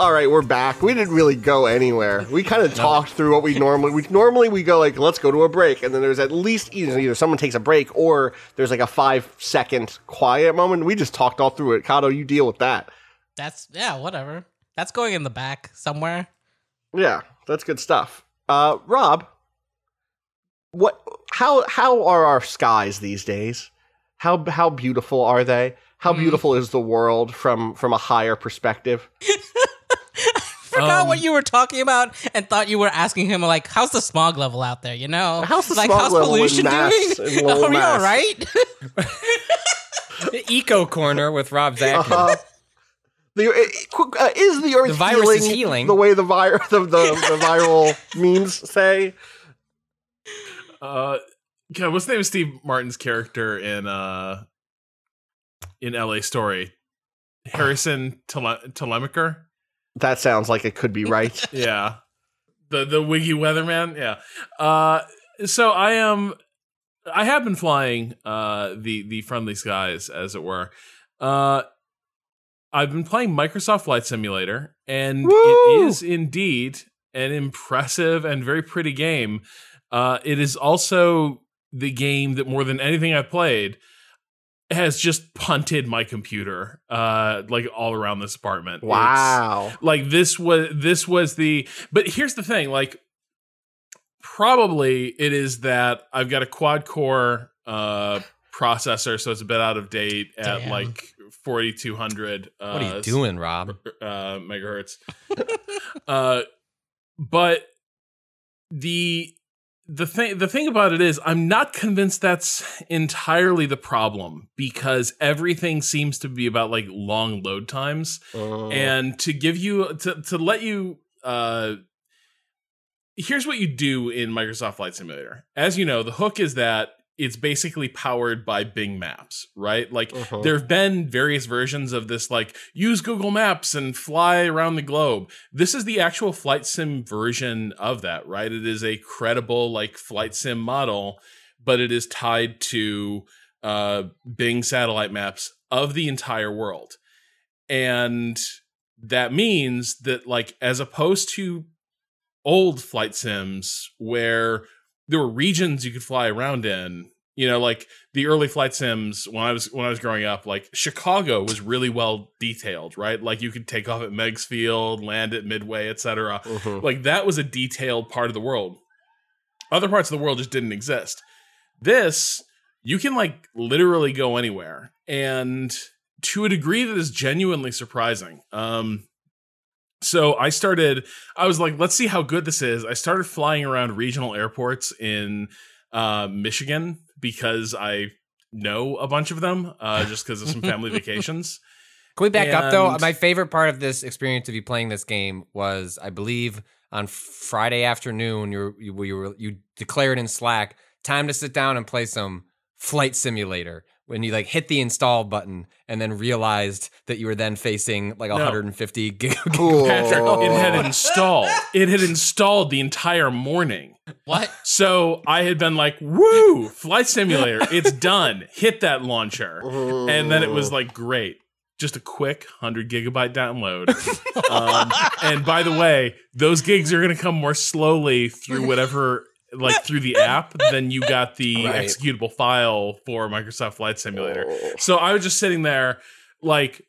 All right, we're back. We didn't really go anywhere. We kind of talked through what we normally we normally we go like let's go to a break, and then there's at least either, either someone takes a break or there's like a five second quiet moment. We just talked all through it. Cado, you deal with that. That's yeah, whatever. That's going in the back somewhere. Yeah, that's good stuff. Uh, Rob, what? How how are our skies these days? How how beautiful are they? How Hmm. beautiful is the world from from a higher perspective? Forgot Um, what you were talking about and thought you were asking him like, "How's the smog level out there?" You know, How's the like smog how's level in pollution Mass- doing? in Are we all Mass? right? The Eco Corner with Rob Zacny. Uh, the, uh, is the Earth The virus healing, is healing. the way the, vir- the, the, the viral memes say? Uh, God, what's the name of Steve Martin's character in uh in L.A. Story? Harrison Tele- Telemacher. That sounds like it could be right. yeah. The the wiggy weatherman? Yeah. Uh so i am i have been flying uh the the friendly skies as it were. Uh i've been playing microsoft flight simulator and Woo! it is indeed an impressive and very pretty game. Uh it is also the game that more than anything i've played has just punted my computer uh like all around this apartment It's- wow. like this was this was the but here's the thing like probably it is that i've got a quad core uh processor so it's a bit out of date at Damn. like 4200 uh what are you doing, Rob? uh megahertz uh but the the thing the thing about it is I'm not convinced that's entirely the problem because everything seems to be about like long load times Uh, and to give you to to let you uh here's what you do in Microsoft Flight Simulator. As you know, the hook is that it's basically powered by Bing Maps, right? Like Uh-huh. there have been various versions of this like use Google Maps and fly around the globe. This is the actual flight sim version of that, right? It is a credible like flight sim model, but it is tied to uh Bing satellite maps of the entire world. And that means that like as opposed to old flight sims where there were regions you could fly around in you know like the early flight sims when i was when i was growing up like chicago was really well detailed right? Like you could take off at Meigs Field land at midway etc Mhm. like that was a detailed part of the world. Other parts of the world just didn't exist. This you can like literally go anywhere and to a degree that is genuinely surprising. Um so i started i was like let's see how good this is i started flying around regional airports in uh michigan because i know a bunch of them uh just because of some family vacations Can we back up though? My favorite part of this experience of you playing this game was, I believe, on Friday afternoon. You, you were you declared in Slack time to sit down and play some flight simulator. When you like hit the install button and then realized that you were then facing like 150 gig. Cool. Patrick, it had installed it had installed the entire morning what? So I had been like, woo, flight simulator, it's done. Hit that launcher. And then it was like, great. just a quick 100 gigabyte download. um, and by the way, those gigs are going to come more slowly through whatever, like through the app, then you got the Right. executable file for Microsoft Flight Simulator. So I was just sitting there, like,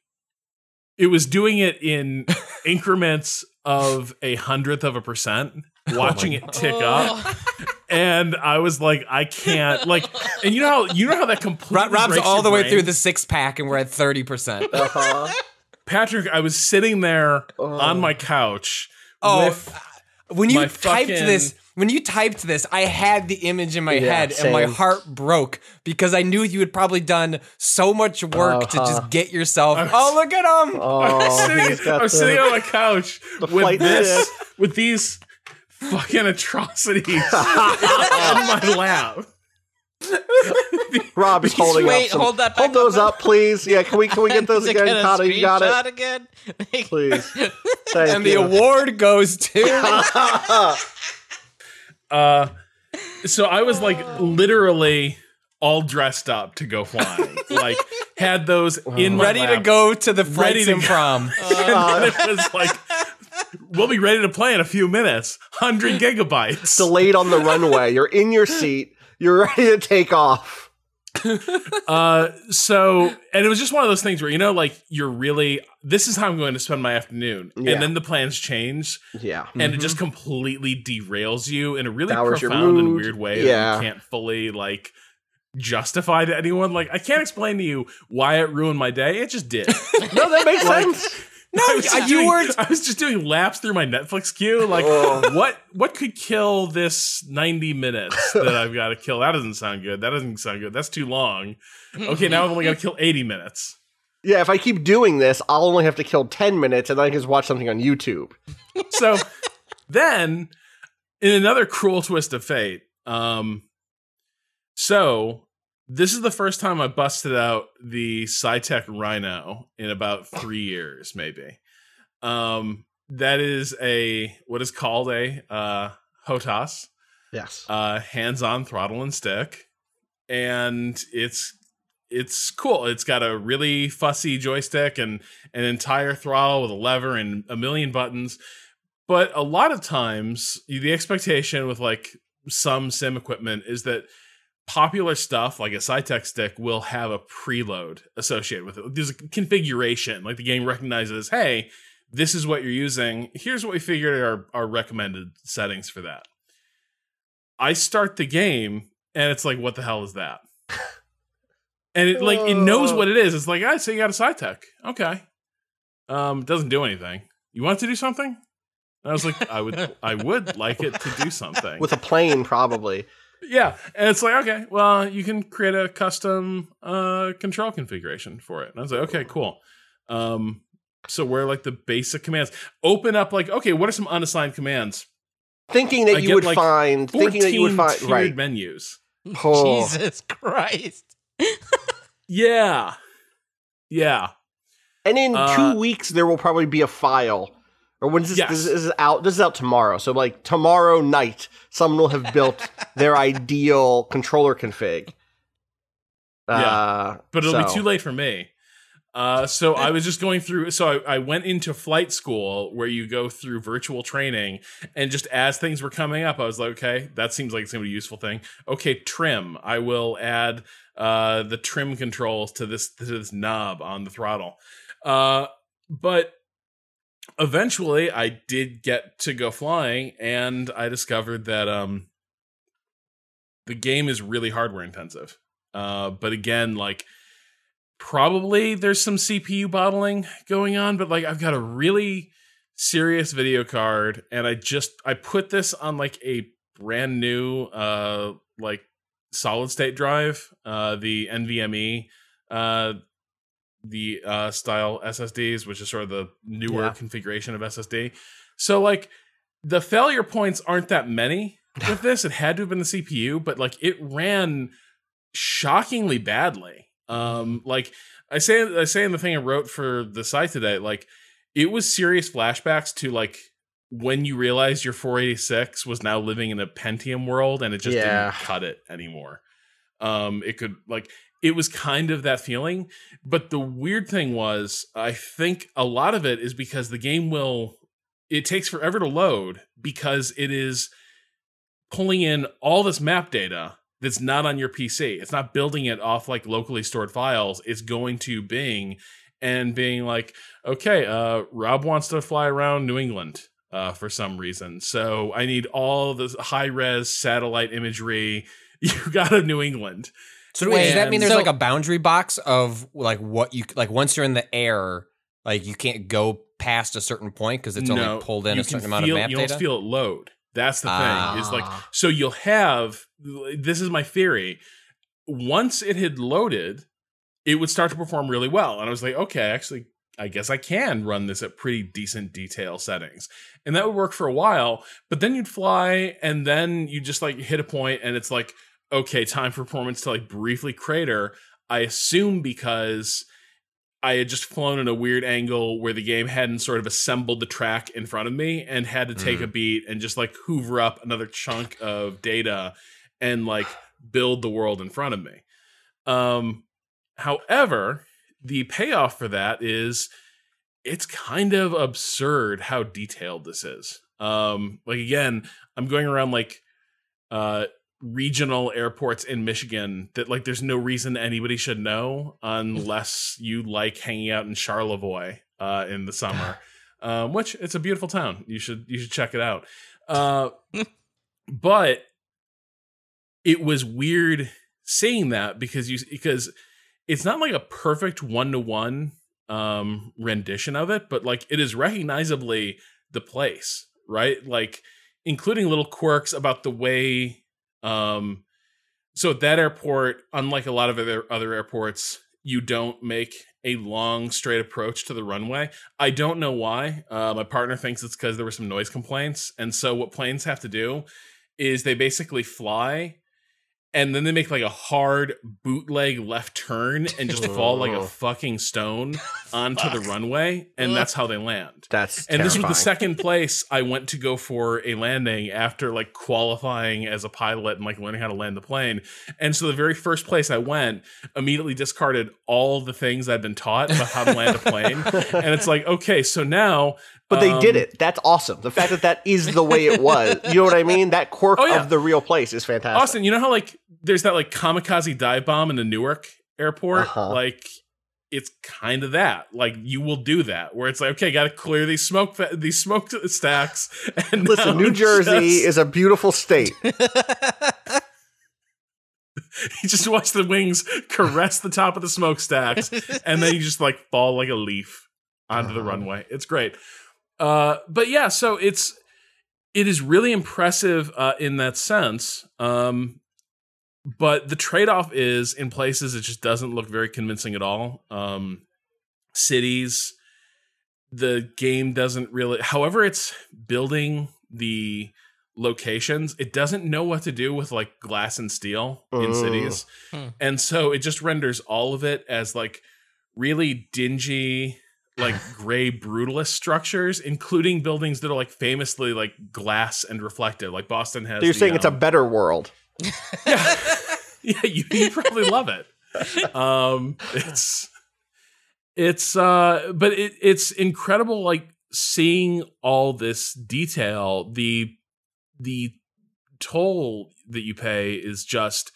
it was doing it in increments of a hundredth of a percent, watching it tick up. Oh. And I was like, I can't like, and you know how you know how that completely Rob's breaks all your the way through the six pack, and we're at thirty percent. Uh-huh. Patrick, I was sitting there on my couch. Oh, with, when you my typed fucking- this, when you typed this, I had the image in my Yeah, head, and my heart broke because I knew you had probably done so much work to Uh-huh. just get yourself. oh, look at him! I was Oh, sitting, he's I was the- sitting on my couch the with this, stick. with these fucking atrocities on my lap. Rob is holding Wait, up. Some, hold that hold those up. up, please. Yeah, can we can we get those To again, get a You got it, again. please. Thank And the award goes to. Uh, so I was like literally all dressed up to go flying, like had those in my ready to lap. go to the flight Ready to go. prom. and then it was like, we'll be ready to play in a few minutes. Hundred gigabytes. Delayed on the runway. You're in your seat. You're ready to take off. Uh, so and it was just one of those things where you know, like you're really this is how I'm going to spend my afternoon, Yeah. and then the plans change, Yeah. and it just completely derails you in a really Sours profound and weird way Yeah. that you can't fully like justify to anyone. Like I can't explain to you why it ruined my day. It just did. No, that makes Like- sense. No, I you doing, weren't- I was just doing laps through my Netflix queue. Like, Oh. what what could kill this ninety minutes that I've got to kill? That doesn't sound good. That doesn't sound good. That's too long. Okay, now I've only got to kill eighty minutes. Yeah, if I keep doing this, I'll only have to kill 10 minutes and then I can just watch something on YouTube. So then, in another cruel twist of fate, um, so this is the first time I busted out the Saitek Rhino in about three years, maybe. Um, that is a what is called a uh, HOTAS, Yes. uh, hands-on throttle and stick, and it's it's cool. It's got a really fussy joystick and an entire throttle with a lever and a million buttons. But a lot of times, the expectation with like some sim equipment is that popular stuff like a Saitek stick will have a preload associated with it. There's a configuration, like the game recognizes, hey, this is what you're using. Here's what we figured are our recommended settings for that. I start the game and it's like, what the hell is that? and it like it knows what it is. It's like, I say you got a Saitek. Okay. Um, doesn't do anything. You want it to do something? And I was like, I would I would like it to do something. With a plane, probably. Yeah. And it's like, okay, well, you can create a custom uh control configuration for it. And I was like, okay, cool. Um so where like the basic commands open up like, okay, what are some unassigned commands? Thinking that I you get, would like, find, 14 thinking that you would find, tiered right. menus. Oh. Jesus Christ. Yeah. Yeah. And in Uh, two weeks, there will probably be a file. Or when this, Yes. this is out, this is out tomorrow. So like tomorrow night, someone will have built their ideal controller config. Uh, but it'll be too late for me. Uh, so I was just going through. So I, I went into flight school where you go through virtual training, and just as things were coming up, I was like, okay, that seems like it's gonna be a useful thing. Okay, trim. I will add uh, the trim controls to this to this knob on the throttle. Uh, but eventually, I did get to go flying, and I discovered that um, the game is really hardware intensive. Uh, but again, like probably there's some CPU bottling going on, but like I've got a really serious video card and I just I put this on like a brand new uh like solid state drive, uh the NVMe uh the uh style SSDs, which is sort of the newer Yeah. configuration of SSD. So like the failure points aren't that many with this. It had to have been the CPU, but like it ran shockingly badly. Um, like I say, I say in the thing I wrote for the site today, like it was serious flashbacks to like when you realized your 486 was now living in a Pentium world and it just Yeah. didn't cut it anymore. Um, it could like it was kind of that feeling. But the weird thing was, I think a lot of it is because the game will, it takes forever to load because it is pulling in all this map data that's not on your PC. It's not building it off like locally stored files. It's going to Bing and being like, okay, uh, Rob wants to fly around New England uh, for some reason. So I need all the high res satellite imagery. You got to New England. So wait, does that mean there's So- like a boundary box of like what you like once you're in the air, like you can't go past a certain point because it's only pulled in you a certain can amount feel, of map you data? don't feel it load. That's the thing. Is like Ah. so you'll have. This is my theory. Once it had loaded, it would start to perform really well, and I was like, okay, actually, I guess I can run this at pretty decent detail settings, and that would work for a while. But then you'd fly, and then you just like hit a point, and it's like, okay, time for performance to like briefly crater. I assume because I had just flown in a weird angle where the game hadn't sort of assembled the track in front of me and had to take a beat and just like hoover up another chunk of data and like build the world in front of me. Um, however, the payoff for that is it's kind of absurd how detailed this is. Um, like again, I'm going around like uh regional airports in Michigan that like there's no reason anybody should know unless you like hanging out in Charlevoix uh in the summer. Um which it's a beautiful town. You should you should check it out. Uh but it was weird saying that because you because it's not like a perfect one to one um rendition of it, but like it is recognizably the place, right? Like including little quirks about the way um so at that airport, unlike a lot of other other airports, you don't make a long straight approach to the runway. I don't know why. Uh, my partner thinks it's because there were some noise complaints, and so what planes have to do is they basically fly and then they make like a hard bootleg left turn and just fall like a oh. fucking stone onto the runway and that's how they land That's and this was the second place I went to go for a landing after like qualifying as a pilot and like learning how to land the plane. And so the very first place I went immediately discarded all the things I'd been taught about how to land a plane. and it's like, okay, so now But they did um, it. That's awesome. The fact that that is the way it was. You know what I mean? That quirk Oh, yeah. of the real place is fantastic. Austin, you know how like there's that like kamikaze dive bomb in the Newark airport? Uh-huh. Like it's kind of that. Like you will do that where it's like, okay, got to clear these smoke fa- these smoke stacks. And Listen, New Jersey just- is a beautiful state. you just watch the wings caress the top of the smokestacks, and then you just like fall like a leaf onto the runway. It's great. Uh, but yeah, so it's it is really impressive uh, in that sense. Um, but the trade off is in places it just doesn't look very convincing at all. Um, cities, the game doesn't really. However, it's building the locations. It doesn't know what to do with like glass and steel in cities, Hmm. and so it just renders all of it as like really dingy like gray brutalist structures including buildings that are like famously like glass and reflective. Like boston has So you're the, saying it's a um, better world. yeah, yeah you, you probably love it. Um it's it's uh but it it's incredible like seeing all this detail. The the toll that you pay is just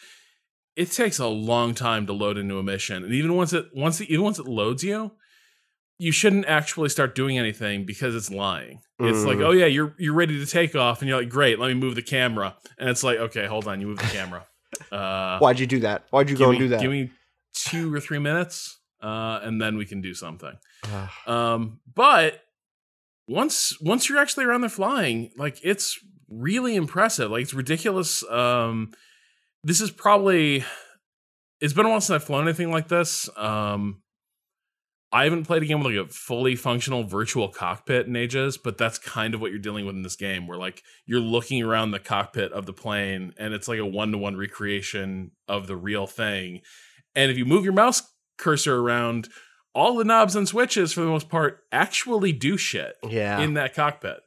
it takes a long time to load into a mission. And even once it once it, even once it loads you you shouldn't actually start doing anything because it's lying. It's like, Mm. oh yeah, you're you're ready to take off, and you're like, great, let me move the camera, and it's like, okay, hold on, you move the camera. Uh, Why'd you do that? Why'd you go me, and do that? Give me two or three minutes, uh, and then we can do something. Um, but once once you're actually around there flying, like it's really impressive. Like it's ridiculous. Um, this is probably it's been a while since I've flown anything like this. Um, I haven't played a game with like a fully functional virtual cockpit in ages, but that's kind of what you're dealing with in this game, where like you're looking around the cockpit of the plane, and it's like a one to one recreation of the real thing. And if you move your mouse cursor around, all the knobs and switches for the most part actually do shit yeah. in that cockpit.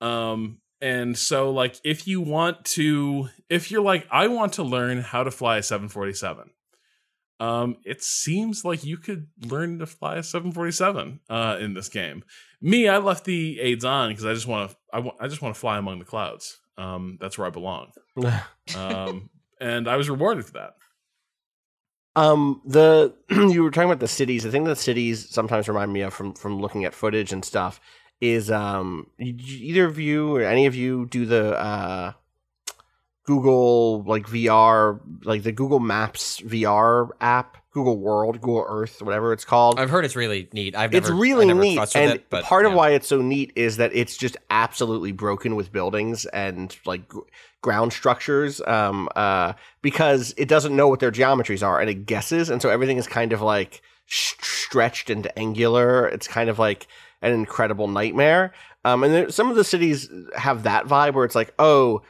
Um and so like if you want to if you're like I want to learn how to fly a 747. Um, it seems like you could learn to fly a 747 uh, in this game. Me, I left the aids on because I just want to. I, just want to fly among the clouds. Um, that's where I belong. Um, and I was rewarded for that. Um, the you were talking about the cities. The thing that cities sometimes remind me of from from looking at footage and stuff is um either of you or any of you do the uh Google like VR like the Google Maps VR app, Google World, Google Earth, whatever it's called. I've heard it's really neat. I've never, it's really neat, and it, but part of why it's so neat is that it's just absolutely broken with buildings and like gr- ground structures, um, uh, because it doesn't know what their geometries are and it guesses, and so everything is kind of like sh- stretched and angular. It's kind of like an incredible nightmare. Um, and there, some of the cities have that vibe where it's like, oh,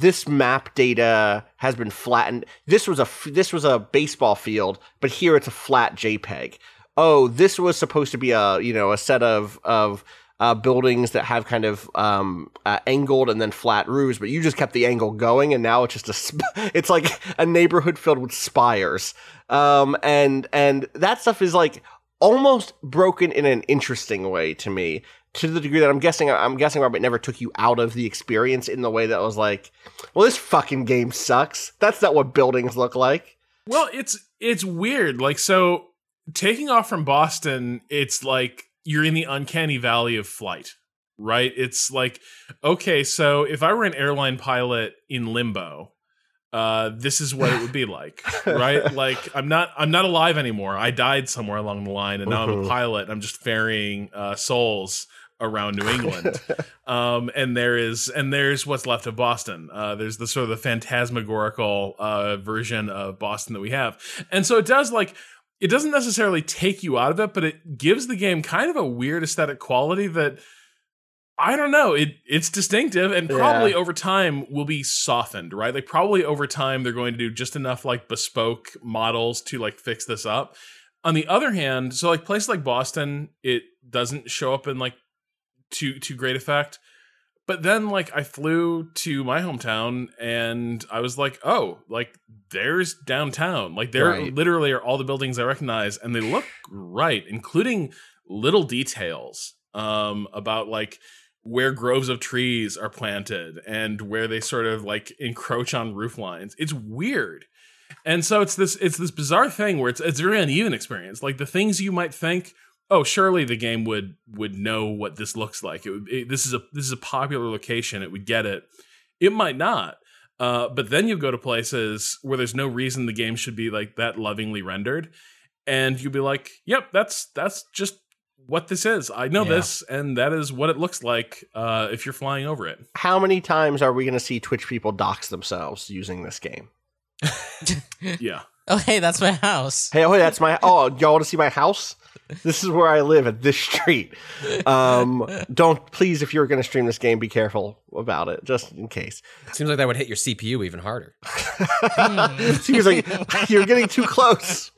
this map data has been flattened. This was a this was a baseball field, but here it's a flat JPEG. Oh, this was supposed to be a you know a set of of uh, buildings that have kind of um, uh, angled and then flat roofs, but you just kept the angle going, and now it's just a sp- it's like a neighborhood filled with spires, um, and and that stuff is like almost broken in an interesting way to me to the degree that I'm guessing I'm guessing Robert never took you out of the experience in the way that was like, well, this fucking game sucks. That's not what buildings look like. Well, it's it's weird. Like so taking off from Boston, it's like you're in the uncanny valley of flight, right? It's like okay, so if I were an airline pilot in limbo, uh this is what it would be like, right? like I'm not I'm not alive anymore. I died somewhere along the line and now I'm a Mhm. pilot. I'm just ferrying uh souls around New England. um, and there is and there's what's left of Boston. Uh, there's the sort of the phantasmagorical uh, version of Boston that we have, and so it does like it doesn't necessarily take you out of it, but it gives the game kind of a weird aesthetic quality that I don't know. It it's distinctive, and probably Yeah. over time will be softened, right? Like probably over time they're going to do just enough like bespoke models to like fix this up. On the other hand, so like places like Boston, it doesn't show up in like to to great effect. But then like I flew to my hometown and I was like, "Oh, like there's downtown. Like there Right. literally are all the buildings I recognize and they look right, including little details um about like where groves of trees are planted and where they sort of like encroach on roof lines. It's weird. And so it's this it's this bizarre thing where it's it's a very uneven experience. Like the things you might think, oh, surely the game would would know what this looks like. It, would, it this is a this is a popular location. It would get it. It might not. Uh, but then you go to places where there's no reason the game should be like that lovingly rendered, and you'd be like, "Yep, that's that's just what this is. I know Yeah. this, and that is what it looks like uh, if you're flying over it." How many times are we going to see Twitch people dox themselves using this game? Yeah. Oh, hey, that's my house. Hey, oh, that's my. Oh, y'all want to see my house? This is where I live at this street. Um, don't please, if you're going to stream this game, be careful about it, just in case. Seems like that would hit your CPU even harder. Seems like you're getting too close.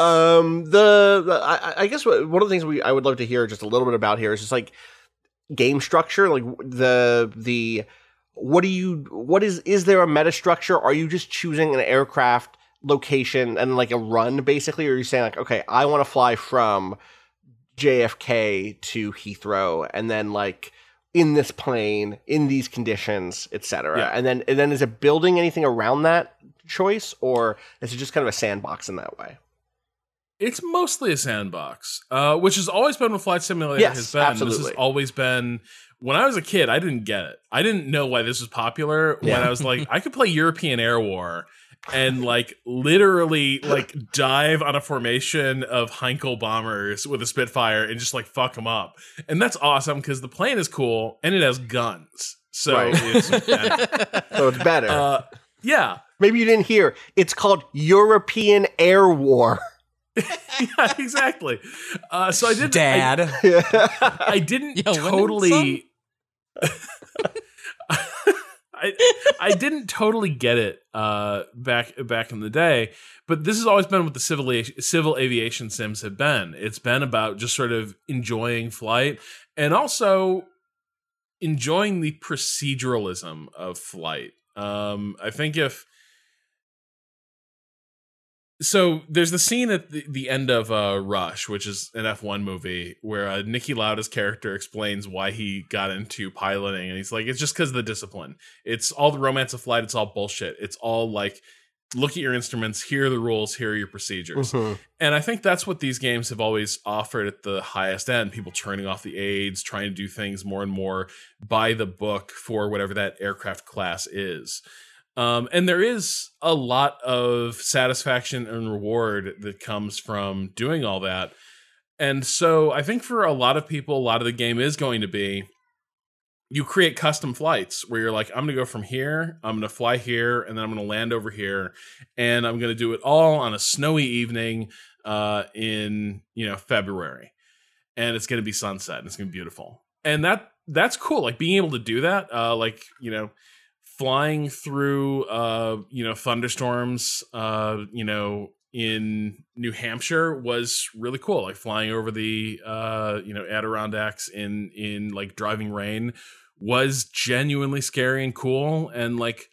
Um, the, the I, I guess what, one of the things we I would love to hear just a little bit about here is just like game structure, like the the what do you what is is there a meta structure? Are you just choosing an aircraft location and like a run basically, or are you saying like okay, I want to fly from JFK to Heathrow and then like in this plane in these conditions etc Yeah. and then and then is it building anything around that choice or is it just kind of a sandbox in that way It's mostly a sandbox, uh, which has always been what Flight Simulator Yes, has been. This has always been. When I was a kid, I didn't get it. I didn't know why this was popular. When Yeah. I was like, I could play European Air War and like literally like dive on a formation of Heinkel bombers with a Spitfire and just like fuck them up, and that's awesome because the plane is cool and it has guns. So Right. it's better. so it's better uh, yeah, maybe you didn't hear it's called european air war yeah, exactly. Uh, so I did. I- Dad. I didn't Yo, totally. I I didn't totally get it uh, back back in the day, but this has always been what the civil civil aviation sims have been. It's been about just sort of enjoying flight and also enjoying the proceduralism of flight. Um, I think if so there's the scene at the, the end of uh, Rush, which is an F1 movie, where uh, Niki Lauda's character explains why he got into piloting, and he's like, it's just because of the discipline. It's all the romance of flight. It's all bullshit. It's all like, look at your instruments. Here are the rules. Here are your procedures. Mhm. And I think that's what these games have always offered at the highest end. People turning off the aids, trying to do things more and more by the book for whatever that aircraft class is. Um, and there is a lot of satisfaction and reward that comes from doing all that. And so I think for a lot of people, a lot of the game is going to be you create custom flights where you're like, I'm going to go from here, I'm going to fly here, and then I'm going to land over here, and I'm going to do it all on a snowy evening uh, in you know February, and it's going to be sunset, and it's going to be beautiful, and that that's cool. Like being able to do that, uh, like you know, flying through uh, you know thunderstorms, uh, you know in New Hampshire was really cool. Like flying over the uh, you know Adirondacks in in like driving rain was genuinely scary and cool and like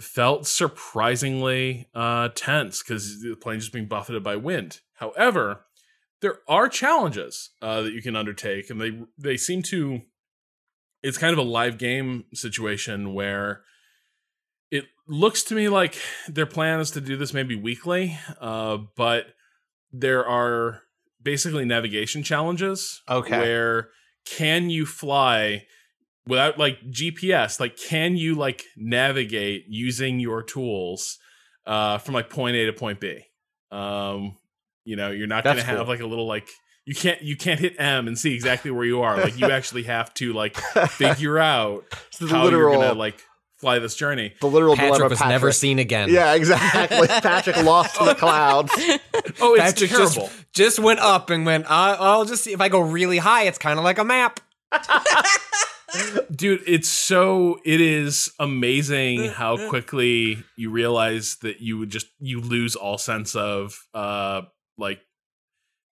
felt surprisingly uh tense because the plane just being buffeted by wind. However, there are challenges uh, that you can undertake, and they they seem to. It's kind of a live game situation where it looks to me like their plan is to do this maybe weekly, uh, but there are basically navigation challenges. Okay. Where can you fly without like GPS? Like, can you like navigate using your tools uh, from like point A to point B? Um, you know, you're not going to That's have like a little like you can't you can't hit M and see exactly where you are. Like, you actually have to like figure out It's the how literal, you're gonna like fly this journey. the literal Patrick dilemma was Patrick. never seen again. Yeah, exactly. Patrick lost to the clouds. Oh, it's Patrick terrible. just, just went up and went, uh, I'll just see if I go really high, it's kind of like a map. dude it's so it is amazing how quickly you realize that you would just you lose all sense of uh like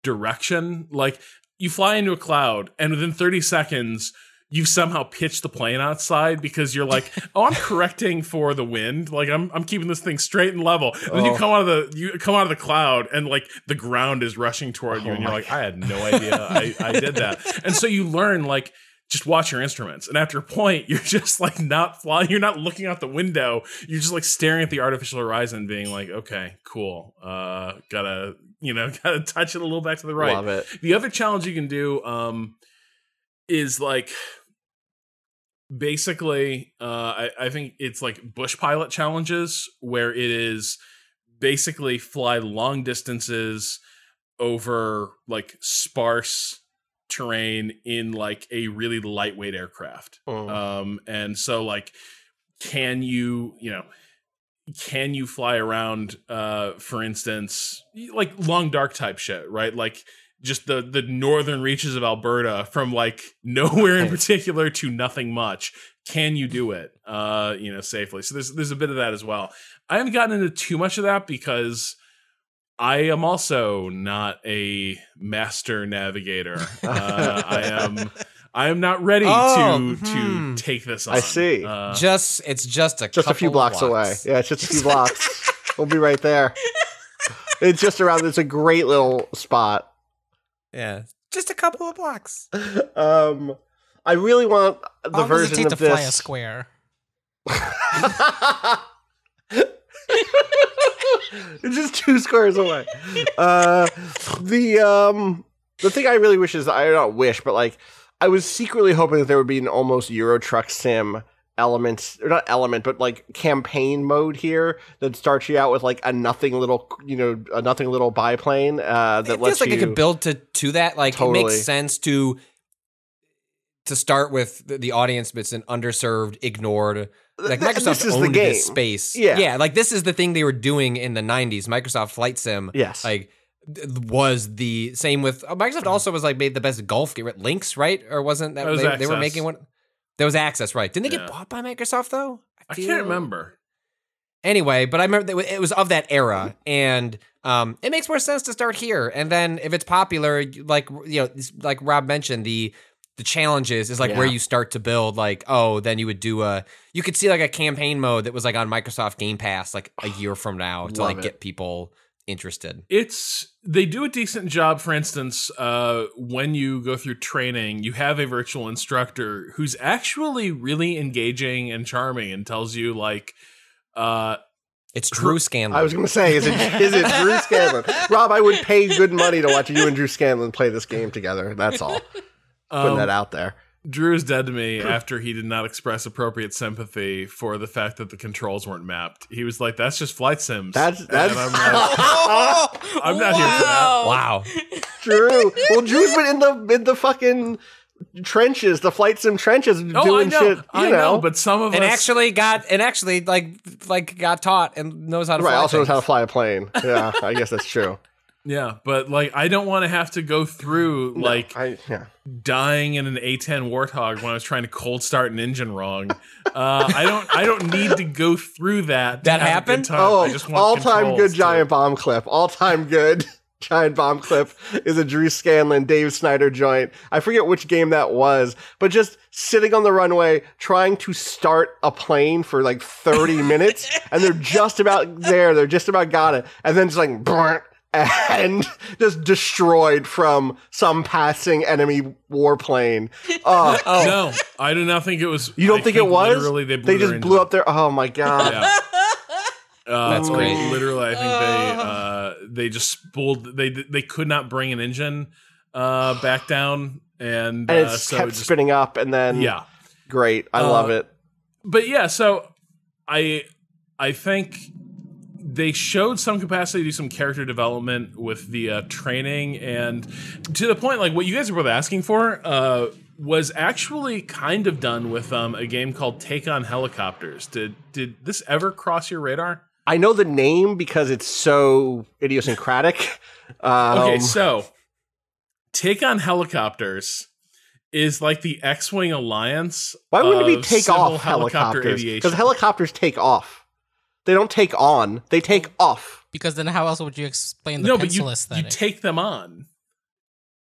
direction. Like you fly into a cloud and within 30 seconds you've somehow pitched the plane outside because you're like oh i'm correcting for the wind. Like i'm i'm keeping this thing straight and level. And then you Oh. come out of the you come out of the cloud and like the ground is rushing toward you Oh and you're like i had no idea i i did that. And so you learn like just watch your instruments. And after a point, you're just like not flying. You're not looking out the window. You're just like staring at the artificial horizon, being like, okay, cool. Uh, gotta, you know, gotta touch it a little back to the right. Love it. The other challenge you can do um, is like basically, uh, I, I think it's like bush pilot challenges where it is basically fly long distances over like sparse terrain in like a really lightweight aircraft. Mm. Um, and so like, can you, you know, can you fly around, uh, for instance, like long dark type shit, right? Like just the the northern reaches of Alberta from like nowhere in particular to nothing much. Can you do it, uh, you know, safely? So there's there's a bit of that as well. I haven't gotten into too much of that because I am also not a master navigator. Uh, I am I am not ready Oh, to hmm. to take this on. I see. Uh, just it's just a just a few couple blocks, away. Yeah, it's just a few blocks. we'll be right there. It's just around. It's a great little spot. yeah, just a couple of blocks. Um, I really want the How long does it version take of to fly a square? it's just two squares away. Uh, the um, the thing I really wish is I don't wish, but like I was secretly hoping that there would be an almost Euro Truck Sim element, or not element, but like campaign mode here that starts you out with like a nothing little, you know, a nothing little biplane uh, that it lets feels like you. it could build to to that. Like it makes sense to to start with the, the audience that's an underserved, ignored. Like Microsoft this is the owned game. this space. Yeah. yeah. Like this is the thing they were doing in the '90s. Microsoft Flight Sim. Yes. Like was the same with uh, Microsoft. Also was like made the best golf game. Links, right? Or wasn't that, That was they, they were making one? There was access, right? Didn't they Yeah. get bought by Microsoft though? I feel- can't remember. Anyway, but I remember that it was of that era, and um, it makes more sense to start here. And then if it's popular, like you know, like Rob mentioned, the the challenges is like where you start to build. Like, oh, then you would do a you could see like a campaign mode that was like on Microsoft Game Pass like a year from now to Love like it. get people interested. It's they do a decent job. For instance, uh, when you go through training, you have a virtual instructor who's actually really engaging and charming, and tells you like, uh, It's Drew Scanlon. I was going to say, is it is it Drew Scanlon? Rob, I would pay good money to watch you and Drew Scanlon play this game together. That's all. Putting um, that out there. Drew is dead to me after he did not express appropriate sympathy for the fact that the controls weren't mapped. He was like, "That's just flight sims." That's that's And I'm like, I'm not here for that. wow. Drew. Well, Drew's been in the in the fucking trenches, the flight sim trenches, No, doing I know, shit. You I know, but some of And us actually got and actually like like got taught and knows how to right, fly also knows how to fly a plane. Yeah, I guess that's true. Yeah, but like I don't want to have to go through No, like I, yeah. dying in an A10 Warthog when I was trying to cold start an engine wrong. Uh, I don't I don't need to go through that. to That happened? good time. Oh, I just want all time good to- giant bomb clip. All time good giant bomb clip is a Drew Scanlon, Dave Snider joint. I forget which game that was, but just sitting on the runway trying to start a plane for like 30 minutes, and they're just about there. They're just about got it. And then just like, brr, and just destroyed from some passing enemy warplane. Uh, Oh. No, I do not think it was. you don't I think, it was? Literally, they, blew just blew up their. Oh my god! Yeah. Uh, That's great. Literally, I think they uh, they just spooled. They they could not bring an engine uh, back down, and, And uh, it so kept it just, spinning up, and then Yeah, great. I Uh, love it. but yeah, so I I think they showed some capacity to do some character development with the uh, training, and to the point, like what you guys were both asking for, uh, was actually kind of done with um, a game called Take on Helicopters. Did did this ever cross your radar? I know the name because it's so idiosyncratic. Um, Okay, so Take on Helicopters is like the X-wing alliance. why wouldn't it be take off helicopters? Because helicopters take off. They don't take on. They take off. Because then how else would you explain the no, but you, pencil you take them on.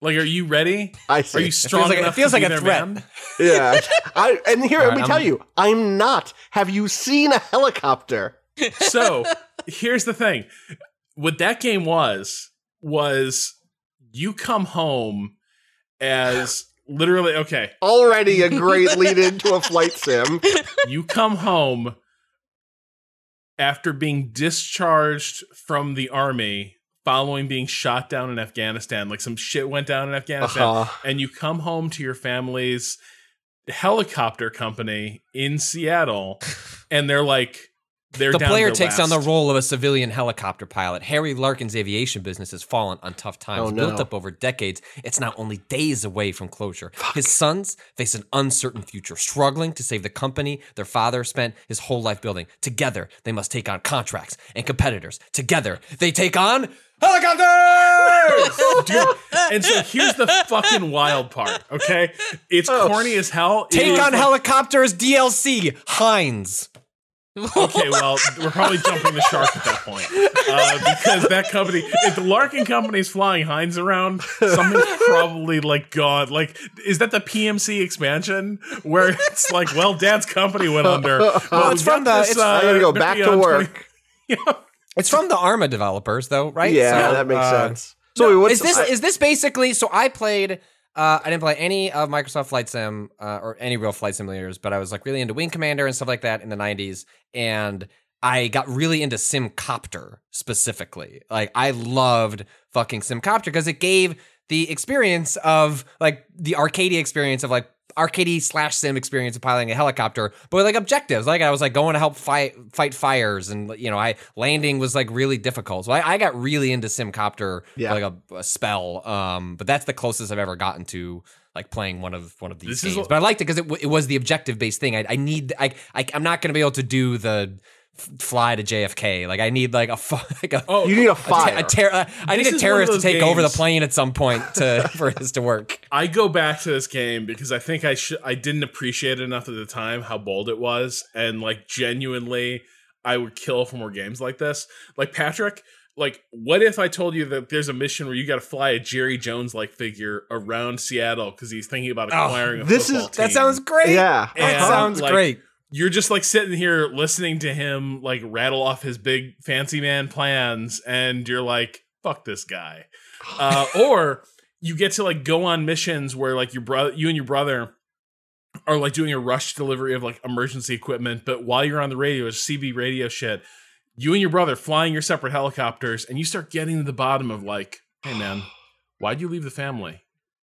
Like, are you ready? I Are you strong like- it enough feels to like be a threat. man? yeah. I, and here, All let me tell I'm- you, I'm not. Have you seen a helicopter? so here's the thing what that game was was you come home as literally okay Already a great lead into a flight sim. you come home after being discharged from the army following being shot down in afghanistan like some shit went down in afghanistan Uh-huh. and you come home to your family's helicopter company in seattle and they're like they're the player to takes on the role of a civilian helicopter pilot. Harry Larkin's aviation business has fallen on tough times. Oh, no. Built up over decades, it's now only days away from closure. His sons face an uncertain future, struggling to save the company their father spent his whole life building. Together, they must take on contracts and competitors. Together, they take on helicopters! Dude, and so here's the fucking wild part, okay? It's oh. corny as hell. Take on like- helicopters DLC, Hinds. Okay, well, we're probably jumping the shark at that point. Uh, because that company, if the Larkin company's flying Hinds around, something's probably like gone. Like, is that the PMC expansion where it's like, well, Dad's company went under? Well, it's from the- it's- I gotta go back to work. It's from the Arma developers, though, right? Yeah, So, that makes uh, sense. So wait, what's is this I- is this basically? So I played. Uh, I didn't play any of Microsoft Flight Sim uh, or any real flight simulators, but I was like really into Wing Commander and stuff like that in the '90s, and I got really into Simcopter specifically. Like I loved fucking Simcopter because it gave the experience of like the arcadey experience of like arcadey slash sim experience of piloting a helicopter, but with like objectives. Like I was like going to help fight fight fires, and you know, I landing was like really difficult. So I, I got really into Simcopter Yeah. like a, a spell. Um, but that's the closest I've ever gotten to like playing one of one of these This games. what- but I liked it because it, w- it was the objective based thing. I, I need I, I I'm not going to be able to do the f- fly to JFK. Like I need like a f- like a Oh, you need a a, fire. ter- a ter- I need a is one of terrorist to those take over the plane at some point to for this to work. I go back to this game because I think I should I didn't appreciate it enough at the time how bold it was and like genuinely I would kill for more games like this. Like Patrick, like what if I told you that there's a mission where you got to fly a Jerry Jones like figure around Seattle because he's thinking about Oh, acquiring a this football is- team. That sounds great. Yeah. that sounds like, great. You're just like sitting here listening to him like rattle off his big fancy man plans, and you're like, "Fuck this guy," uh, or you get to like go on missions where like your brother, you and your brother are like doing a rush delivery of like emergency equipment, but while you're on the radio, it's CB radio shit. You and your brother flying your separate helicopters, and you start getting to the bottom of like, hey man, why'd you leave the family?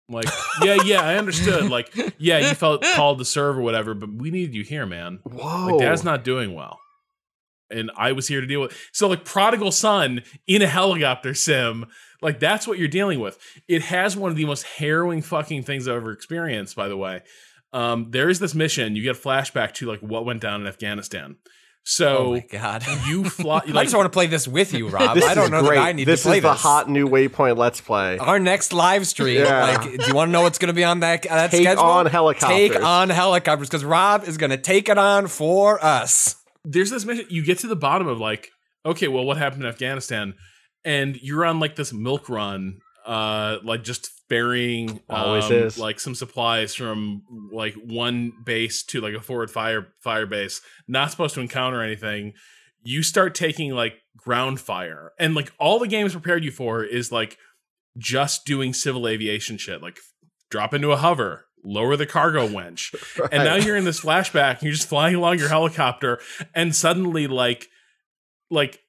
Like, yeah, yeah, I understood. Like, yeah, you felt called to serve or whatever, but we needed you here, man. Whoa. Like, dad's not doing well. And I was here to deal with so like prodigal son in a helicopter sim, like that's what you're dealing with. It has one of the most harrowing fucking things I've ever experienced, by the way. Um, there is this mission, you get a flashback to like what went down in Afghanistan. Oh So my god. you fly I just want to play this with you, Rob. I don't know great. that I need this to play this. This is the this. hot new Waypoint Let's Play. Our next live stream. Yeah. Like, do you want to know what's going to be on that, that Take schedule? on helicopters. Take on helicopters because Rob is going to take it on for us. there's this mission you get to the bottom of like okay well what happened in afghanistan and you're on like this milk run uh like just ferrying Always um, is. like some supplies from like one base to like a forward fire fire base not supposed to encounter anything. You start taking like ground fire. And like all the game's prepared you for is like just doing civil aviation shit like drop into a hover lower the cargo winch. And now you're in this flashback and you're just flying along your helicopter and suddenly like like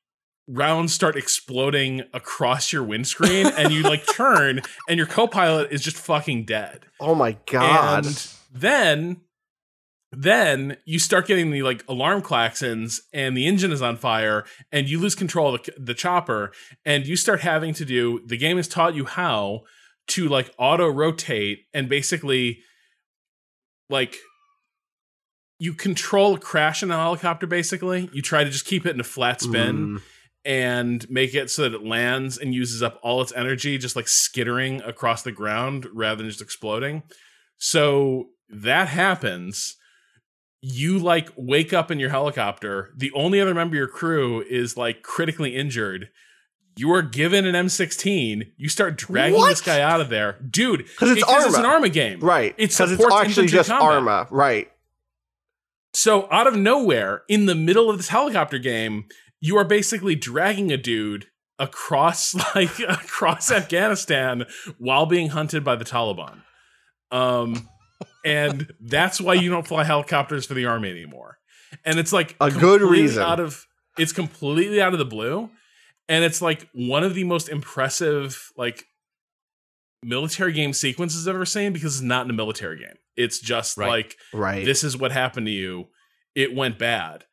rounds start exploding across your windscreen and you like turn and your co-pilot is just fucking dead Oh my god. and then then you start getting the like alarm klaxons and the engine is on fire and you lose control of the, the chopper and you start having to do the game has taught you how to like auto rotate and basically like you control a crash in a helicopter basically you try to just keep it in a flat spin Mm. And make it so that it lands and uses up all its energy just like skittering across the ground rather than just exploding so that happens you like wake up in your helicopter the only other member of your crew is like critically injured you are given an M16. You start dragging What? this guy out of there, dude. 'Cause it's because it's an Arma. Game, Right. It Because it's actually just combat. Arma. Right. So out of nowhere, in the middle of this helicopter game, you are basically dragging a dude across like across Afghanistan while being hunted by the Taliban. Um and that's why you don't fly helicopters for the army anymore. And it's like A good reason. out of it's completely out of the blue and it's like one of the most impressive like military game sequences I've ever seen because it's not in a military game. It's just Right. like Right. this is what happened to you it went bad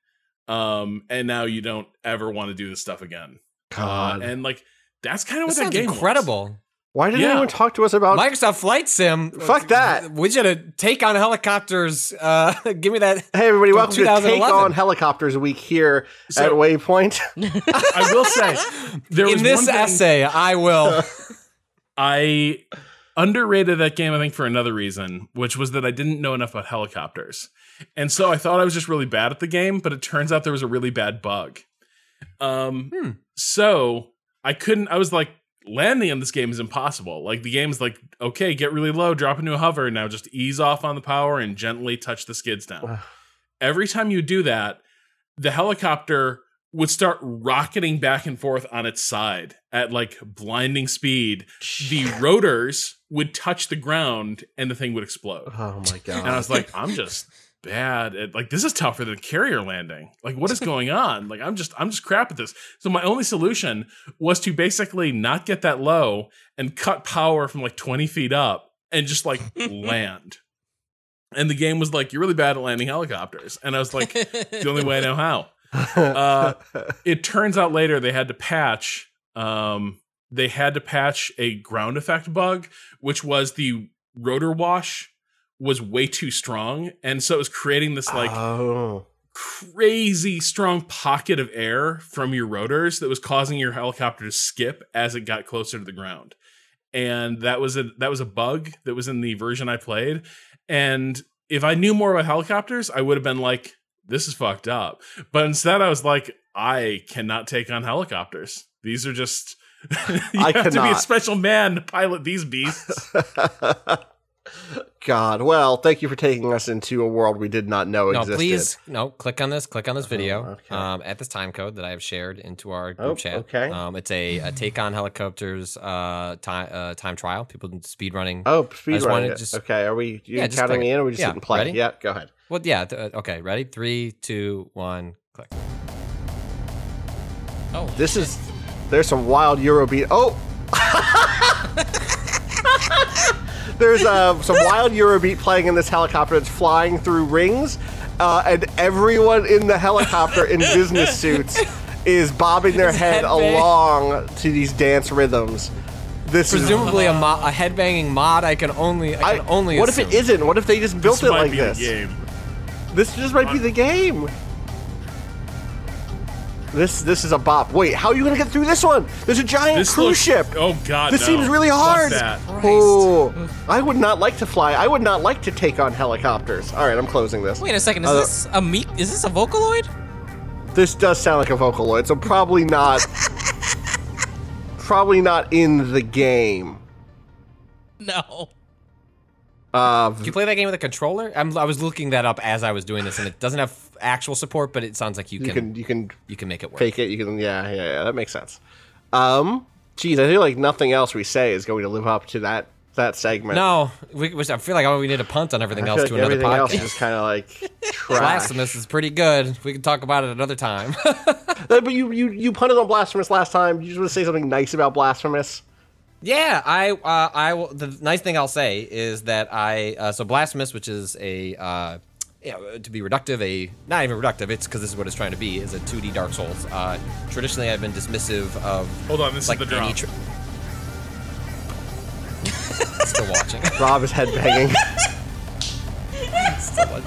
um and now you don't ever want to do this stuff again uh, God. and like that's kind of what that sounds game was. incredible. Why didn't yeah. anyone talk to us about Microsoft Flight Sim. Fuck that. We should have take on helicopters. Uh, give me that. Hey everybody, welcome to Take On Helicopters Week here So- at Waypoint. i will say there was In this one thing essay, I will. i underrated that game i think for another reason which was that i didn't know enough about helicopters. And so i thought i was just really bad at the game but it turns out there was a really bad bug. Um Hmm. so i couldn't i was like landing in this game is impossible. Like the game's like okay get really low drop into a hover and now just ease off on the power and gently touch the skids down. Every time you do that the helicopter would start rocketing back and forth on its side at like blinding speed. The rotors would touch the ground and the thing would explode. Oh my god. and i was like i'm just bad at like this is tougher than carrier landing. Like what is going on? Like i'm just i'm just crap at this. So my only solution was to basically not get that low and cut power from like 20 feet up and just like land. And the game was like you're really bad at landing helicopters. And i was like the only way i know how uh, it turns out later they had to patch um they had to patch a ground effect bug which was the rotor wash was way too strong and so it was creating this like oh. crazy strong pocket of air from your rotors that was causing your helicopter to skip as it got closer to the ground and that was a that was a bug that was in the version i played and if i knew more about helicopters i would have been like this is fucked up. But instead i was like i cannot take on helicopters. These are just you I have to be a special man to pilot these beasts God. Well, thank you for taking us into a world we did not know existed. No, existed. please, no. Click on this. Click on this video Oh, okay. um, at this time code that I have shared into our group Oh, chat. okay. Um, it's a, a take on helicopters uh, time uh, time trial. People speed running. Oh, speed running. just- okay, are we you Yeah, counting in or we just Yeah, play? ready? Yeah, go ahead. Well, yeah. th- uh, okay. Ready? Three, two, one. Click. Oh, This is there's some wild Eurobeat. Oh, there's uh, some wild Eurobeat playing in this helicopter that's flying through rings, uh, and everyone in the helicopter in business suits is bobbing their head headbang. along to these dance rhythms. This is. Presumably a, mo- a headbanging mod. I can only. I I, only. what if it assume. isn't? What if they just built This it might like be this? the game. This just might be the game. This this is a bop. Wait, how are you gonna get through this one? There's a giant This cruise looks- ship. Oh God, This no. seems really Fuck hard. that. Oh, I would not like to fly. I would not like to take on helicopters. All right, I'm closing this. Wait a second. Is Uh, this a Miku? Is this a Vocaloid? This does sound like a Vocaloid, so probably not. probably not in the game. No. Uh, Can you play that game with a controller? I'm, I was looking that up as I was doing this, and it doesn't have actual support, but it sounds like you, you can, can you can you can make it work. fake it. You can yeah yeah yeah. That makes sense. Um, geez, I feel like nothing else we say is going to live up to that that segment. No, we, I feel like oh, we need a punt on everything else feel to another everything else podcast. is just kind of like. Blasphemous is pretty good. We can talk about it another time. Uh, But you you you punted on blasphemous last time. You just want to say something nice about blasphemous. yeah, I uh, I will. The nice thing I'll say is that I uh, so blasphemous, which is a uh, you know, to be reductive, a not even reductive. It's because this is what it's trying to be. Is a 2D Dark Souls. Uh, traditionally, I've been dismissive of Hold on, this like is the any. drop. Tr- Still watching. Rob is headbanging.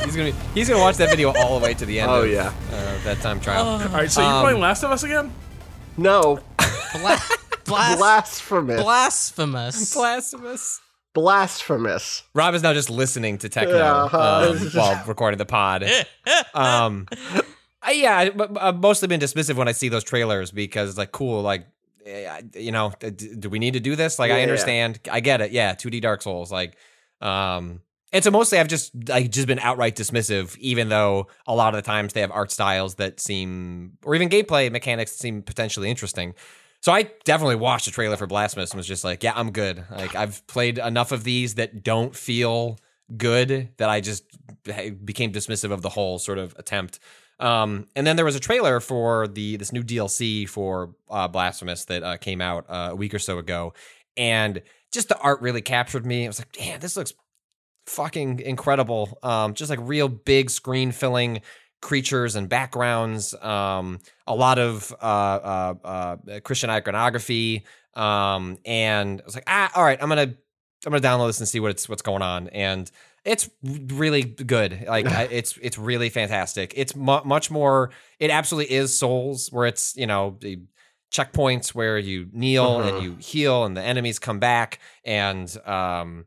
he's gonna be, he's gonna watch that video all the way to the end. Oh, of, yeah. uh, that time trial. All right, so you're Um, playing Last of Us again? no, Bla- blas- blasphemous. blasphemous. Blasphemous. Blasphemous. Rob is now just listening to techno Yeah, uh, um, while recording the pod. um, I, yeah, I- but I've mostly been dismissive when I see those trailers because it's like cool, like you know, do we need to do this? Like, I Yeah. understand, I get it. Yeah, 2D Dark Souls, like, um, and so mostly I've just like just been outright dismissive, even though a lot of the times they have art styles that seem, or even gameplay mechanics that seem potentially interesting. So I definitely watched the trailer for Blasphemous and was just like, yeah, I'm good. Like I've played enough of these that don't feel good that I just became dismissive of the whole sort of attempt. Um, and then there was a trailer for the this new DLC for uh, Blasphemous that uh, came out uh, a week or so ago, and just the art really captured me. I was like, damn, this looks fucking incredible. Um, just like real big screen filling creatures and backgrounds. Um, a lot of uh, uh, uh, Christian iconography. Um, and I was like, ah, all right, I'm gonna I'm gonna download this and see what it's what's going on. And it's really good. Like I, it's it's really fantastic. It's mu- much more. It absolutely is Souls, where it's you know the checkpoints where you kneel Mhm. and you heal, and the enemies come back, and um,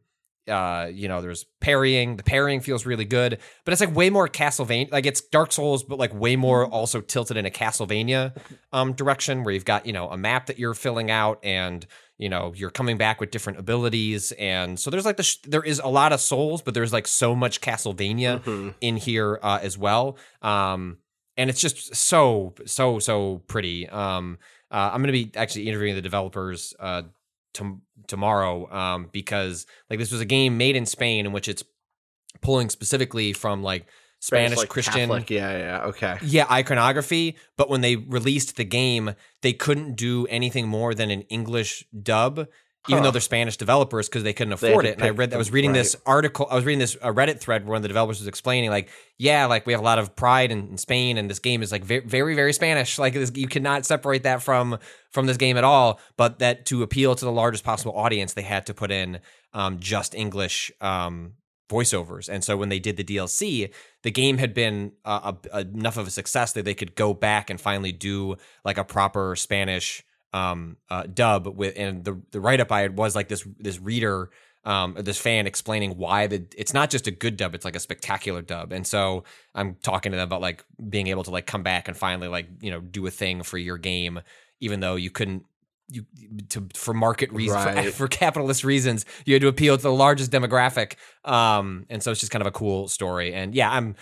uh, you know, there's parrying. The parrying feels really good, but it's like way more Castlevania. Like it's Dark Souls, but like way more also tilted in a Castlevania um direction, where you've got you know a map that you're filling out, and you know you're coming back with different abilities, and so there's like the sh- there is a lot of Souls, but there's like so much Castlevania Mhm. in here uh, as well. Um, and it's just so so so pretty. Um, uh, I'm going to be actually interviewing the developers uh, tom- tomorrow um, because like this was a game made in Spain in which it's pulling specifically from like Spanish like, Christian Catholic. Yeah, yeah. Okay. yeah, iconography. But when they released the game, they couldn't do anything more than an English dub, even Huh. though they're Spanish developers because they couldn't afford to it. And I read, I was reading right. this article, I was reading this a Reddit thread where one of the developers was explaining, like, yeah, like we have a lot of pride in, in Spain, and this game is like very, very, very Spanish. Like this, you cannot separate that from from this game at all. But that to appeal to the largest possible audience, they had to put in um, just English um, voiceovers. And so when they did the DLC, the game had been uh, a, enough of a success that they could go back and finally do like a proper Spanish um, uh, dub with. And the the write up I had was like this this reader. Um, this fan explaining why the it's not just a good dub, it's like a spectacular dub. And so I'm talking to them about like being able to like come back and finally like, you know, do a thing for your game, even though you couldn't you to for market reasons for, for capitalist reasons you had to appeal to the largest demographic um and so it's just kind of a cool story and yeah i'm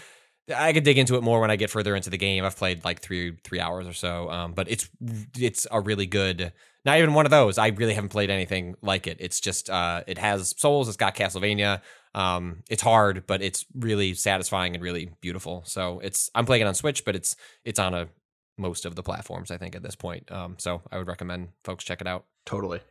i could dig into it more when i get further into the game. I've played like three three hours or so um but it's it's a really good not even one of those. I really haven't played anything like it. It's just uh it has souls it's got castlevania um it's hard but it's really satisfying and really beautiful. So it's i'm playing it on switch but it's it's on a most of the platforms i think at this point. Um so i would recommend folks check it out. Totally.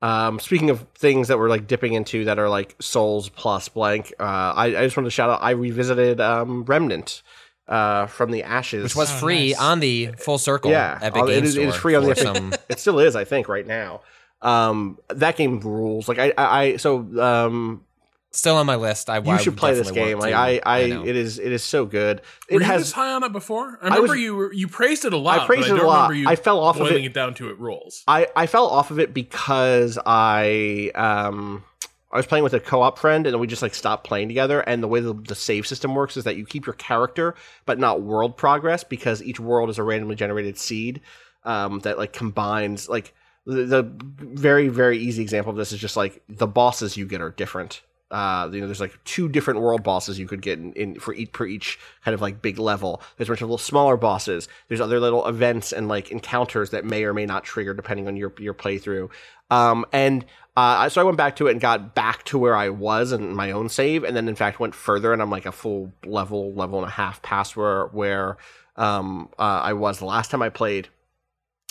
Um, speaking of things that we're like dipping into that are like Souls plus blank, uh, I, I just wanted to shout out. I revisited um, Remnant uh, from the ashes, which was Oh, free nice. on the full circle yeah, epic uh, game it is, store it is free on the for Epic. some it still is, I think, right now. Um, that game rules. Like I, I, I so um, still on my list i you should would play this game. Like to. I, I, it is, it is so good. Were It you has this high on it before? I I remember was- you were- you praised it a lot. I praised but it I a don't lot. remember you I fell off of it. it down to it rolls. I, I fell off of it because I um I was playing with a co-op friend and we just like stopped playing together and the way the, the save system works is that you keep your character but not world progress because each world is a randomly generated seed um that like combines like the, the very very easy example of this is just like the bosses you get are different uh, you know, there's like two different world bosses you could get in, in for each per each kind of like big level. There's a bunch of little smaller bosses. There's other little events and like encounters that may or may not trigger depending on your your playthrough. Um, and uh, so I went back to it and got back to where I was in my own save, and then in fact went further, and I'm like a full level, level and a half past where where um, uh, I was the last time I played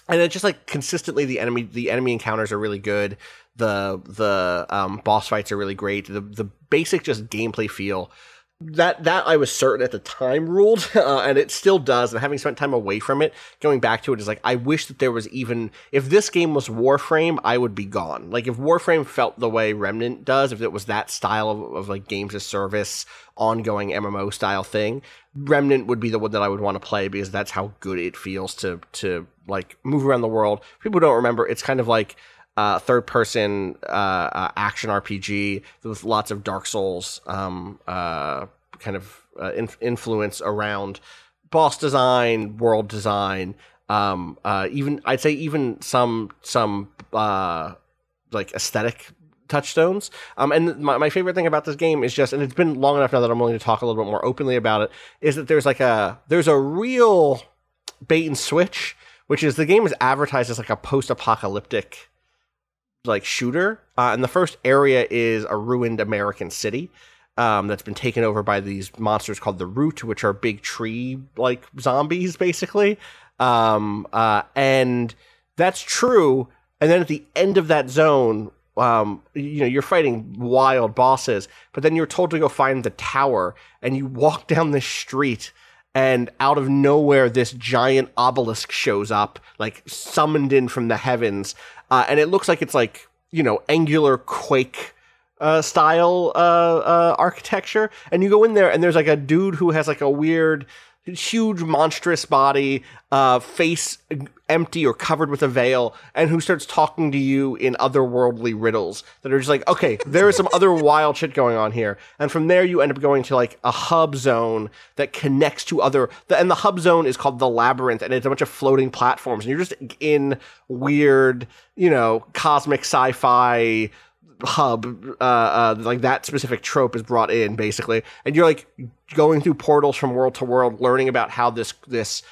and it's just like consistently the enemy the enemy encounters are really good the the um, boss fights are really great the the basic just gameplay feel that that I was certain at the time ruled, uh, and it still does. And having spent time away from it, going back to it is like I wish that there was even if this game was Warframe, I would be gone. Like if Warframe felt the way Remnant does, if it was that style of, of like games as service, ongoing MMO style thing, Remnant would be the one that I would want to play because that's how good it feels to to like move around the world. People don't remember it's kind of like uh, third person uh, uh, action RPG with lots of Dark Souls um, uh, kind of uh, inf- influence around boss design, world design, um, even I'd say even some some like aesthetic touchstones. Um, and my, my favorite thing about this game is just, and it's been long enough now that I'm willing to talk a little bit more openly about it, is that there's like a there's a real bait and switch, which is the game is advertised as like a post-apocalyptic like shooter, uh, and the first area is a ruined American city. Um, that's been taken over by these monsters called the Root, which are big tree like zombies, basically. Um, uh, and that's true. And then at the end of that zone, um, you know, you're fighting wild bosses, but then you're told to go find the tower, and you walk down the street, and out of nowhere, this giant obelisk shows up, like summoned in from the heavens, uh, and it looks like it's like you know angular quake uh, style uh, uh, architecture, and you go in there, and there's like a dude who has like a weird, huge, monstrous body, uh, face empty or covered with a veil, and who starts talking to you in otherworldly riddles that are just like, okay, there is some other wild shit going on here, and from there you end up going to like a hub zone that connects to other, and the hub zone is called the labyrinth, and it's a bunch of floating platforms, and you're just in weird, you know, cosmic sci-fi hub uh, uh like that specific trope is brought in basically. And you're like going through portals from world to world learning about how this this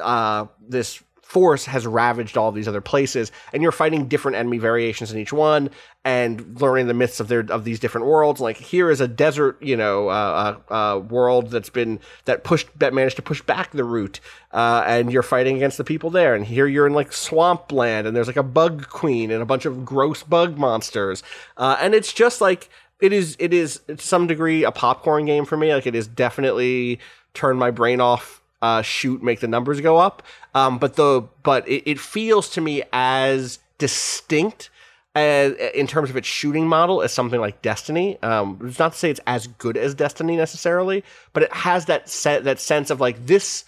uh this force has ravaged all these other places and you're fighting different enemy variations in each one and learning the myths of their of these different worlds. Like here is a desert you know uh, uh, uh world that's been that pushed that managed to push back the root uh and you're fighting against the people there. And here you're in like swamp land and there's like a bug queen and a bunch of gross bug monsters. Uh and it's just like it is it is to some degree a popcorn game for me. Like it is definitely turn my brain off uh, shoot, make the numbers go up. Um, but the but it, it feels to me as distinct as, in terms of its shooting model as something like Destiny. Um, it's not to say it's as good as Destiny necessarily, but it has that se- that sense of like this.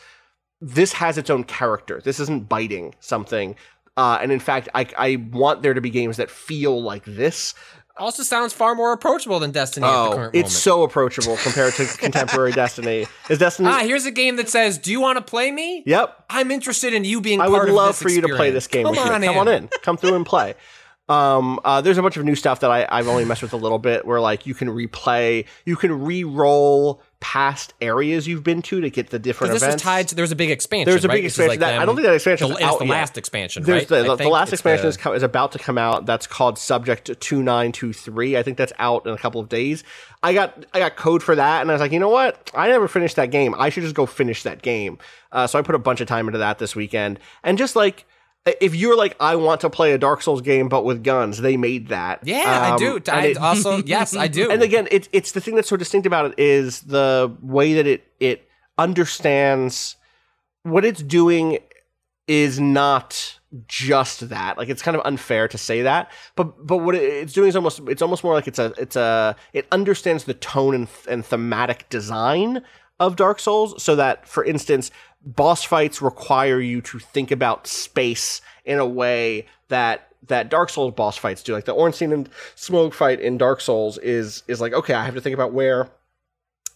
This has its own character. This isn't biting something. Uh, and in fact, I, I want there to be games that feel like this. Also sounds far more approachable than Destiny at the Oh, it's moment. so approachable compared to contemporary Destiny. Is Destiny? ah, here's a game that says, "Do you want to play me?" yep. I'm interested in you being. I would love for you to play this game Come on me. Come on in. Come through and play. Um, uh, there's a bunch of new stuff that I, I've only messed with a little bit where like you can replay, you can re-roll past areas you've been to to get the different this events. was tied to. There was a big expansion. There's a right? big This expansion. like that, I don't think that expansion the, is out the yet. last expansion, There's right? the, the, the last expansion is, co- is about to come out. That's called Subject 2923. I think that's out in a couple of days. I got I got code for that, and I was like, you know what? I never finished that game. I should just go finish that game. Uh, so I put a bunch of time into that this weekend, and just like. If you're like, I want to play a Dark Souls game, but with guns, they made that. Yeah, I Um, do. and I it- also, yes, I do. and again, it's it's the thing that's so distinct about it is the way that it it understands what it's doing is not just that. Like it's kind of unfair to say that, but but what it's doing is almost it's almost more like it's a it's a it understands the tone and, and thematic design of Dark Souls, so that for instance, boss fights require you to think about space in a way that that Dark Souls boss fights do. Like the Ornstein and Smough fight in Dark Souls is is like okay, I have to think about where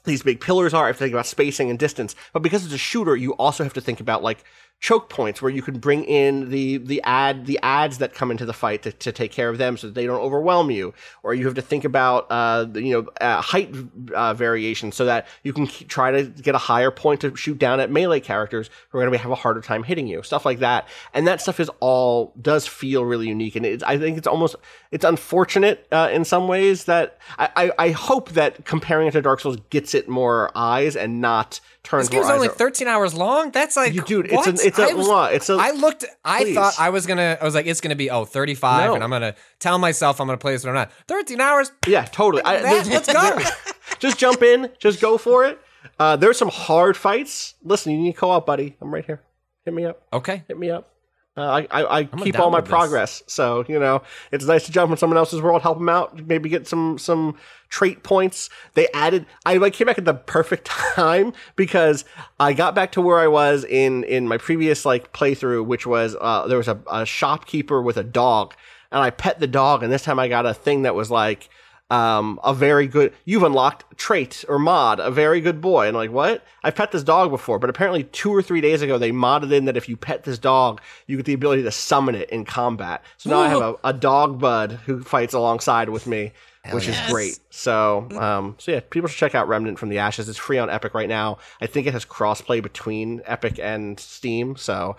these big pillars are. I have to think about spacing and distance. But because it's a shooter, you also have to think about like choke points where you can bring in the the ad the ads that come into the fight to, to take care of them so that they don't overwhelm you. Or you have to think about uh you know uh, height uh, variation so that you can k- try to get a higher point to shoot down at melee characters who are going to have a harder time hitting you. Stuff like that. And that stuff is all does feel really unique. And it's, I think it's almost it's unfortunate uh, in some ways that I, I I hope that comparing it to Dark Souls gets it more eyes and not This game's only up. 13 hours long. That's like, You- dude, it's what? an- it's a I was- lot. It's a- I looked. I Please. thought I was gonna. I was like, it's gonna be oh 35, No. and I'm gonna tell myself I'm gonna play this or not. 13 hours. Yeah, totally. I, That- let's go. just jump in, just go for it. Uh, there's some hard fights. Listen, you need to co-op, buddy. I'm right here. Hit me up. Okay. Hit me up. Uh, I, I, I keep all my this. progress, so you know it's nice to jump in someone else's world, help them out, maybe get some some trait points. They added. I like came back at the perfect time because I got back to where I was in in my previous like playthrough, which was uh, there was a, a shopkeeper with a dog, and I pet the dog, and this time I got a thing that was like um, a very good, you've unlocked trait or mod, a very good boy. And like, what? I've pet this dog before, but apparently two or three days ago, they modded in that if you pet this dog, you get the ability to summon it in combat. So now I have a, a dog bud who fights alongside with me, which is great. So, um, so yeah, people should check out Remnant from the Ashes. It's free on Epic right now. I think it has crossplay between Epic and Steam. So,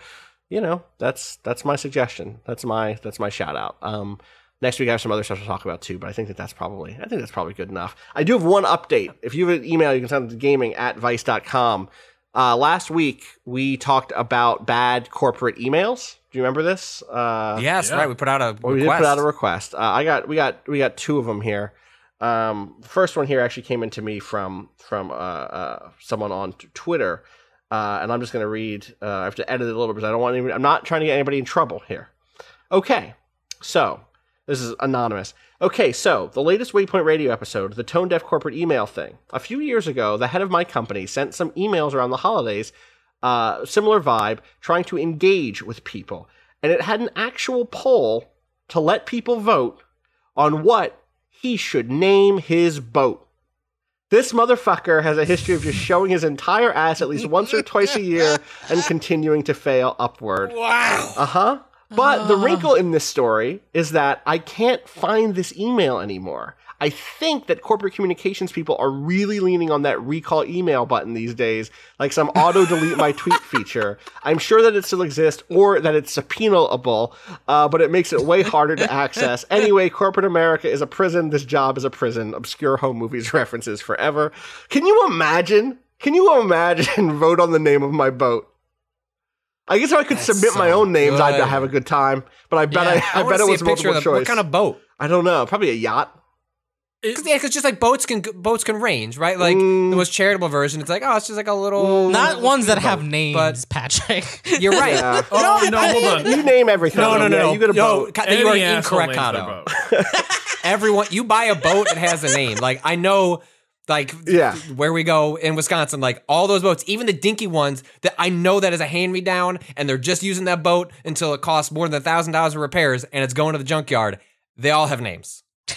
you know, that's, that's my suggestion. That's my, that's my shout out. Um, Next week, I have some other stuff to talk about too, but I think that that's probably, I think that's probably good enough. I do have one update. If you have an email, you can send it to gaming at vice.com. Uh, last week, we talked about bad corporate emails. Do you remember this? Uh, Yes, Yeah. right. We put out a well, we did request. put out a request. Uh, I got, we got, we got two of them here. Um, first one here actually came into me from from uh, uh, someone on t- Twitter, uh, and I'm just going to read. Uh, I have to edit it a little bit because I don't want any, I'm not trying to get anybody in trouble here. Okay, so this is anonymous. Okay, so the latest Waypoint Radio episode, the tone deaf corporate email thing. A few years ago, the head of my company sent some emails around the holidays, uh, similar vibe, trying to engage with people, and it had an actual poll to let people vote on what he should name his boat. This motherfucker has a history of just showing his entire ass at least once or twice a year and continuing to fail upward. Wow. Uh huh. But the wrinkle in this story is that I can't find this email anymore. I think that corporate communications people are really leaning on that recall email button these days, like some auto delete my tweet feature. I'm sure that it still exists or that it's subpoenaable, uh, but it makes it way harder to access. Anyway, corporate America is a prison. This job is a prison. Obscure home movies references forever. Can you imagine? Can you imagine vote on the name of my boat? I guess if I could That's submit my own names, I'd have a good time. But I bet Yeah, I, I, wanna bet it was a picture multiple of the, choice. What kind of boat? I don't know. Probably a yacht. Cause, yeah, because just like boats can boats can range, right? Like Mm. the most charitable version, it's like oh, it's just like a little Not ones that have boat. names, But Patrick. you're right. Yeah. Oh no, hold on. You name everything. No, no, no, Yeah, no. You get a no, boat. Ka- you are incorrect, names their Cado. boat. Everyone, you buy a boat that has a name. Like I know Like Yeah. where we go in Wisconsin, like all those boats, even the dinky ones that I know that is a hand me down, and they're just using that boat until it costs more than a thousand dollars in repairs, and it's going to the junkyard. They all have names.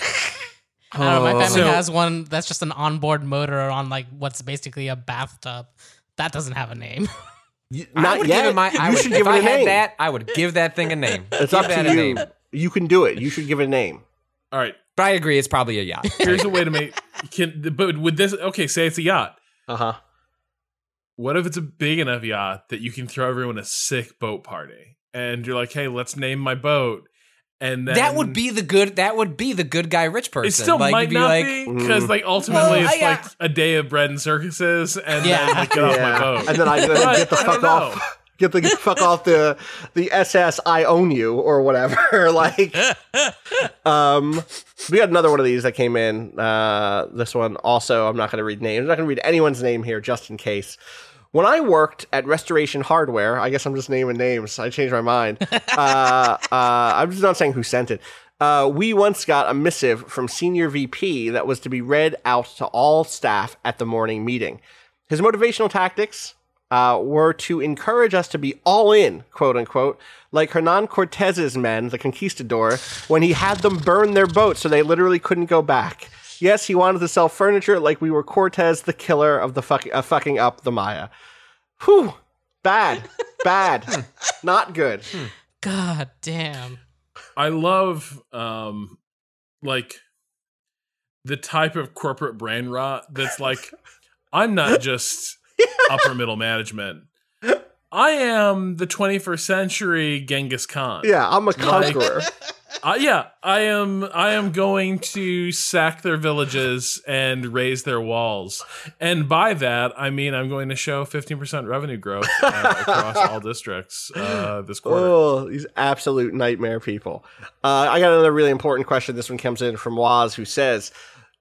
I don't know. My oh. family So- has one that's just an onboard motor on like what's basically a bathtub. That doesn't have a name. You- I Not would yet. My, I you would, should give it I a had name. that, I would give that thing a name. It's Give up that to a you. name. You can do it. You should give it a name. All right. But I agree, it's probably a yacht. Here's a way to make can but with this okay, say it's a yacht. Uh huh. What if it's a big enough yacht that you can throw everyone a sick boat party? And you're like, hey, let's name my boat. And then that would be the good. That would be the good guy, rich person. It still like, might be not like, be because, like, ultimately, Well, it's I, uh, like a day of bread and circuses, and Yeah. then like, get off my boat. And then I get the fuck don't off. Get the fuck off the the SS I own you or whatever. like um we got another one of these that came in. Uh this one also I'm not gonna read names. I'm not gonna read anyone's name here just in case. When I worked at Restoration Hardware, I guess I'm just naming names. I changed my mind. uh, uh, I'm just not saying who sent it. Uh, we once got a missive from Senior VP that was to be read out to all staff at the morning meeting. His motivational tactics uh, were to encourage us to be all in, quote unquote, like Hernan Cortez's men, the conquistador, when he had them burn their boats so they literally couldn't go back. Yes, he wanted to sell furniture like we were Cortez, the killer of the fuck- uh, fucking up the Maya. Whew. Bad. Bad. Not good. God damn. I love, um, like the type of corporate brain rot that's like, I'm not just upper middle management. I am the 21st century Genghis Khan. Yeah, I'm a conqueror. Uh, yeah, I am. I am going to sack their villages and raise their walls, and by that I mean I'm going to show 15% revenue growth uh, across all districts uh, this quarter. Oh, these absolute nightmare people. Uh, I got another really important question. This one comes in from Waz, who says,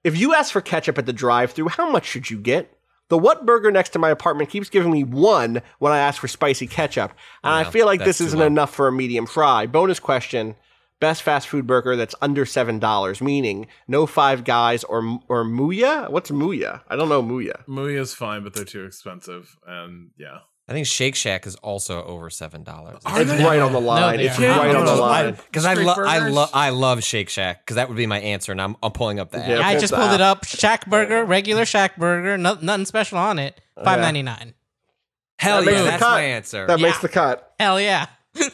"If you ask for ketchup at the drive-through, how much should you get?" The Whataburger next to my apartment keeps giving me one when I ask for spicy ketchup, and I feel like this isn't low. enough for a medium fry. Bonus question: Best fast food burger that's under seven dollars, meaning no Five Guys or or Muya. What's Muya? I don't know Muya. Muya's fine, but they're too expensive, and yeah, I think Shake Shack is also over seven dollars. It's they? right on the line. they it's are. right on the line. Because I, love, lo- I, burgers? lo- I love Shake Shack because that would be my answer, and I'm, I'm pulling up the app. Yeah. I just the pulled it up. Shack burger, regular Shack burger, no, nothing special on it. Five ninety nine. Hell That makes yeah, that's cut. my answer. That makes the cut. Hell yeah,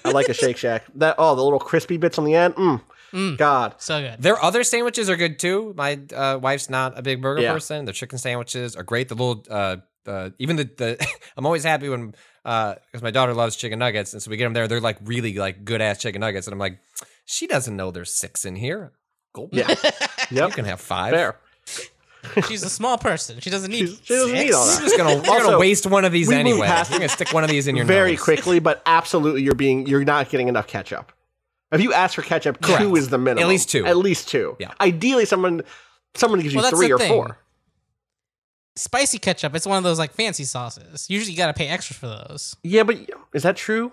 I like a Shake Shack. That oh, the little crispy bits on the end. Mm. Mm. God. so good. Their other sandwiches are good too. My uh, wife's not a big burger Yeah. person. Their chicken sandwiches are great. The little, uh, uh, even the, the I'm always happy when because my daughter loves chicken nuggets, and so we get them there. They're like really like good ass chicken nuggets, and I'm like, she doesn't know there's six in here. Go, Yeah. you can have five. Fair. She's a small person. She doesn't need. She's- she doesn't need six. all that. You're just gonna, you're gonna waste one of these anyway. You're gonna stick one of these in your Very nose. quickly, but absolutely, you're being you're not getting enough ketchup. If you ask for ketchup, two is the minimum. At least two. At least two. Yeah. Ideally, someone someone gives you Well, that's three or thing. four. Spicy ketchup. It's one of those like fancy sauces. Usually, you got to pay extra for those. Yeah, but is that true?